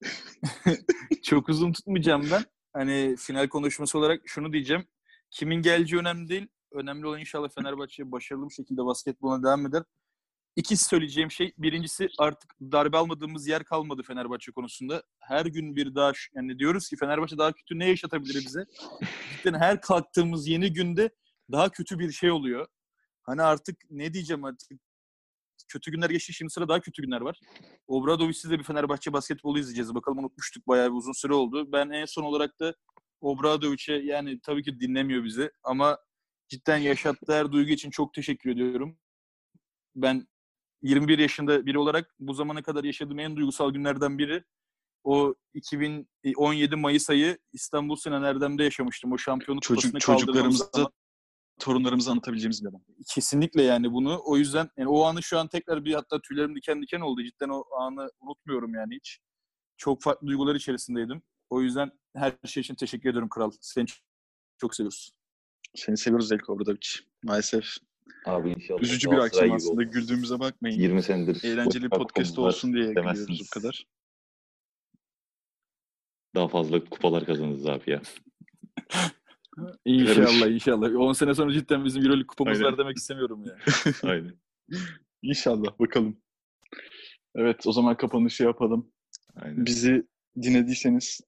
çok uzun tutmayacağım ben. Hani final konuşması olarak şunu diyeceğim. Kimin geleceği önemli değil. Önemli olan inşallah Fenerbahçe başarılı bir şekilde basketboluna devam eder. İkisi söyleyeceğim şey. Birincisi artık darbe almadığımız yer kalmadı Fenerbahçe konusunda. Her gün bir daha yani diyoruz ki Fenerbahçe daha kötü ne yaşatabilir bize? Cidden her kalktığımız yeni günde daha kötü bir şey oluyor. Hani artık ne diyeceğim artık kötü günler geçti. Şimdi sıra daha kötü günler var. Obradovic'siz de bir Fenerbahçe basketbolu izleyeceğiz. Bakalım unutmuştuk. Bayağı bir uzun süre oldu. Ben en son olarak da Obradovic'e yani tabii ki dinlemiyor bizi ama cidden yaşattığı her duygu için çok teşekkür ediyorum. Ben 21 yaşında biri olarak bu zamana kadar yaşadığım en duygusal günlerden biri o 2017 Mayıs ayı İstanbul Sinan Erdem'de yaşamıştım. O şampiyonluk Çocuk, çocuklarımıza, zaman. torunlarımıza anlatabileceğimiz bir adam. Kesinlikle yani bunu. O yüzden yani o anı şu an tekrar bir hatta tüylerim diken diken oldu. Cidden o anı unutmuyorum yani hiç. Çok farklı duygular içerisindeydim. O yüzden her şey için teşekkür ediyorum Kral. Seni çok seviyoruz. Seni seviyoruz Zeljko Obradovic. Maalesef Abi inşallah. üzücü bir akşam aslında. Güldüğümüze bakmayın. 20 senedir. Eğlenceli podcast olsun diye gülüyoruz bu kadar. Daha fazla kupalar kazanırız abi ya. İnşallah inşallah. 10 sene sonra cidden bizim Euroleague kupamız Aynen. var demek istemiyorum ya. Aynen. İnşallah bakalım. Evet o zaman kapanışı yapalım. Aynen. Bizi dinlediyseniz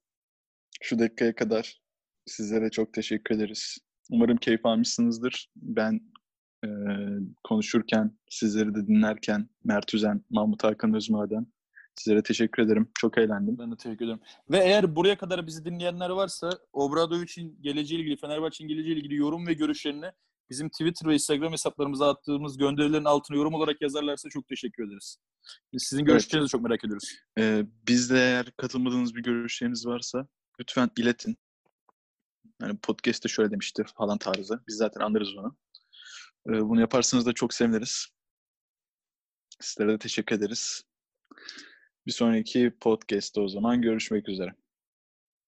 şu dakikaya kadar sizlere çok teşekkür ederiz. Umarım keyif almışsınızdır. Ben e, konuşurken, sizleri de dinlerken Mert Üzen, Mahmut Hakan Özmaden sizlere teşekkür ederim. Çok eğlendim. Ben de teşekkür ederim. Ve eğer buraya kadar bizi dinleyenler varsa Obradovic'in geleceğiyle ilgili, Fenerbahçe'nin geleceğiyle ilgili yorum ve görüşlerini bizim Twitter ve Instagram hesaplarımıza attığımız gönderilerin altına yorum olarak yazarlarsa çok teşekkür ederiz. Biz sizin görüşlerinizi de çok merak ediyoruz. E, bizde eğer katılmadığınız bir görüşleriniz varsa lütfen iletin. Yani podcast'te şöyle demişti falan tarzı. Biz zaten anlarız onu. E, bunu yaparsanız da çok seviniriz. Sizlere de teşekkür ederiz. Bir sonraki podcast'te o zaman görüşmek üzere.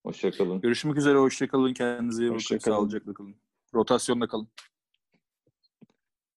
Hoşçakalın. Görüşmek üzere, hoşçakalın. Kendinize iyi bakın. Sağlıcakla kalın. Rotasyonda kalın.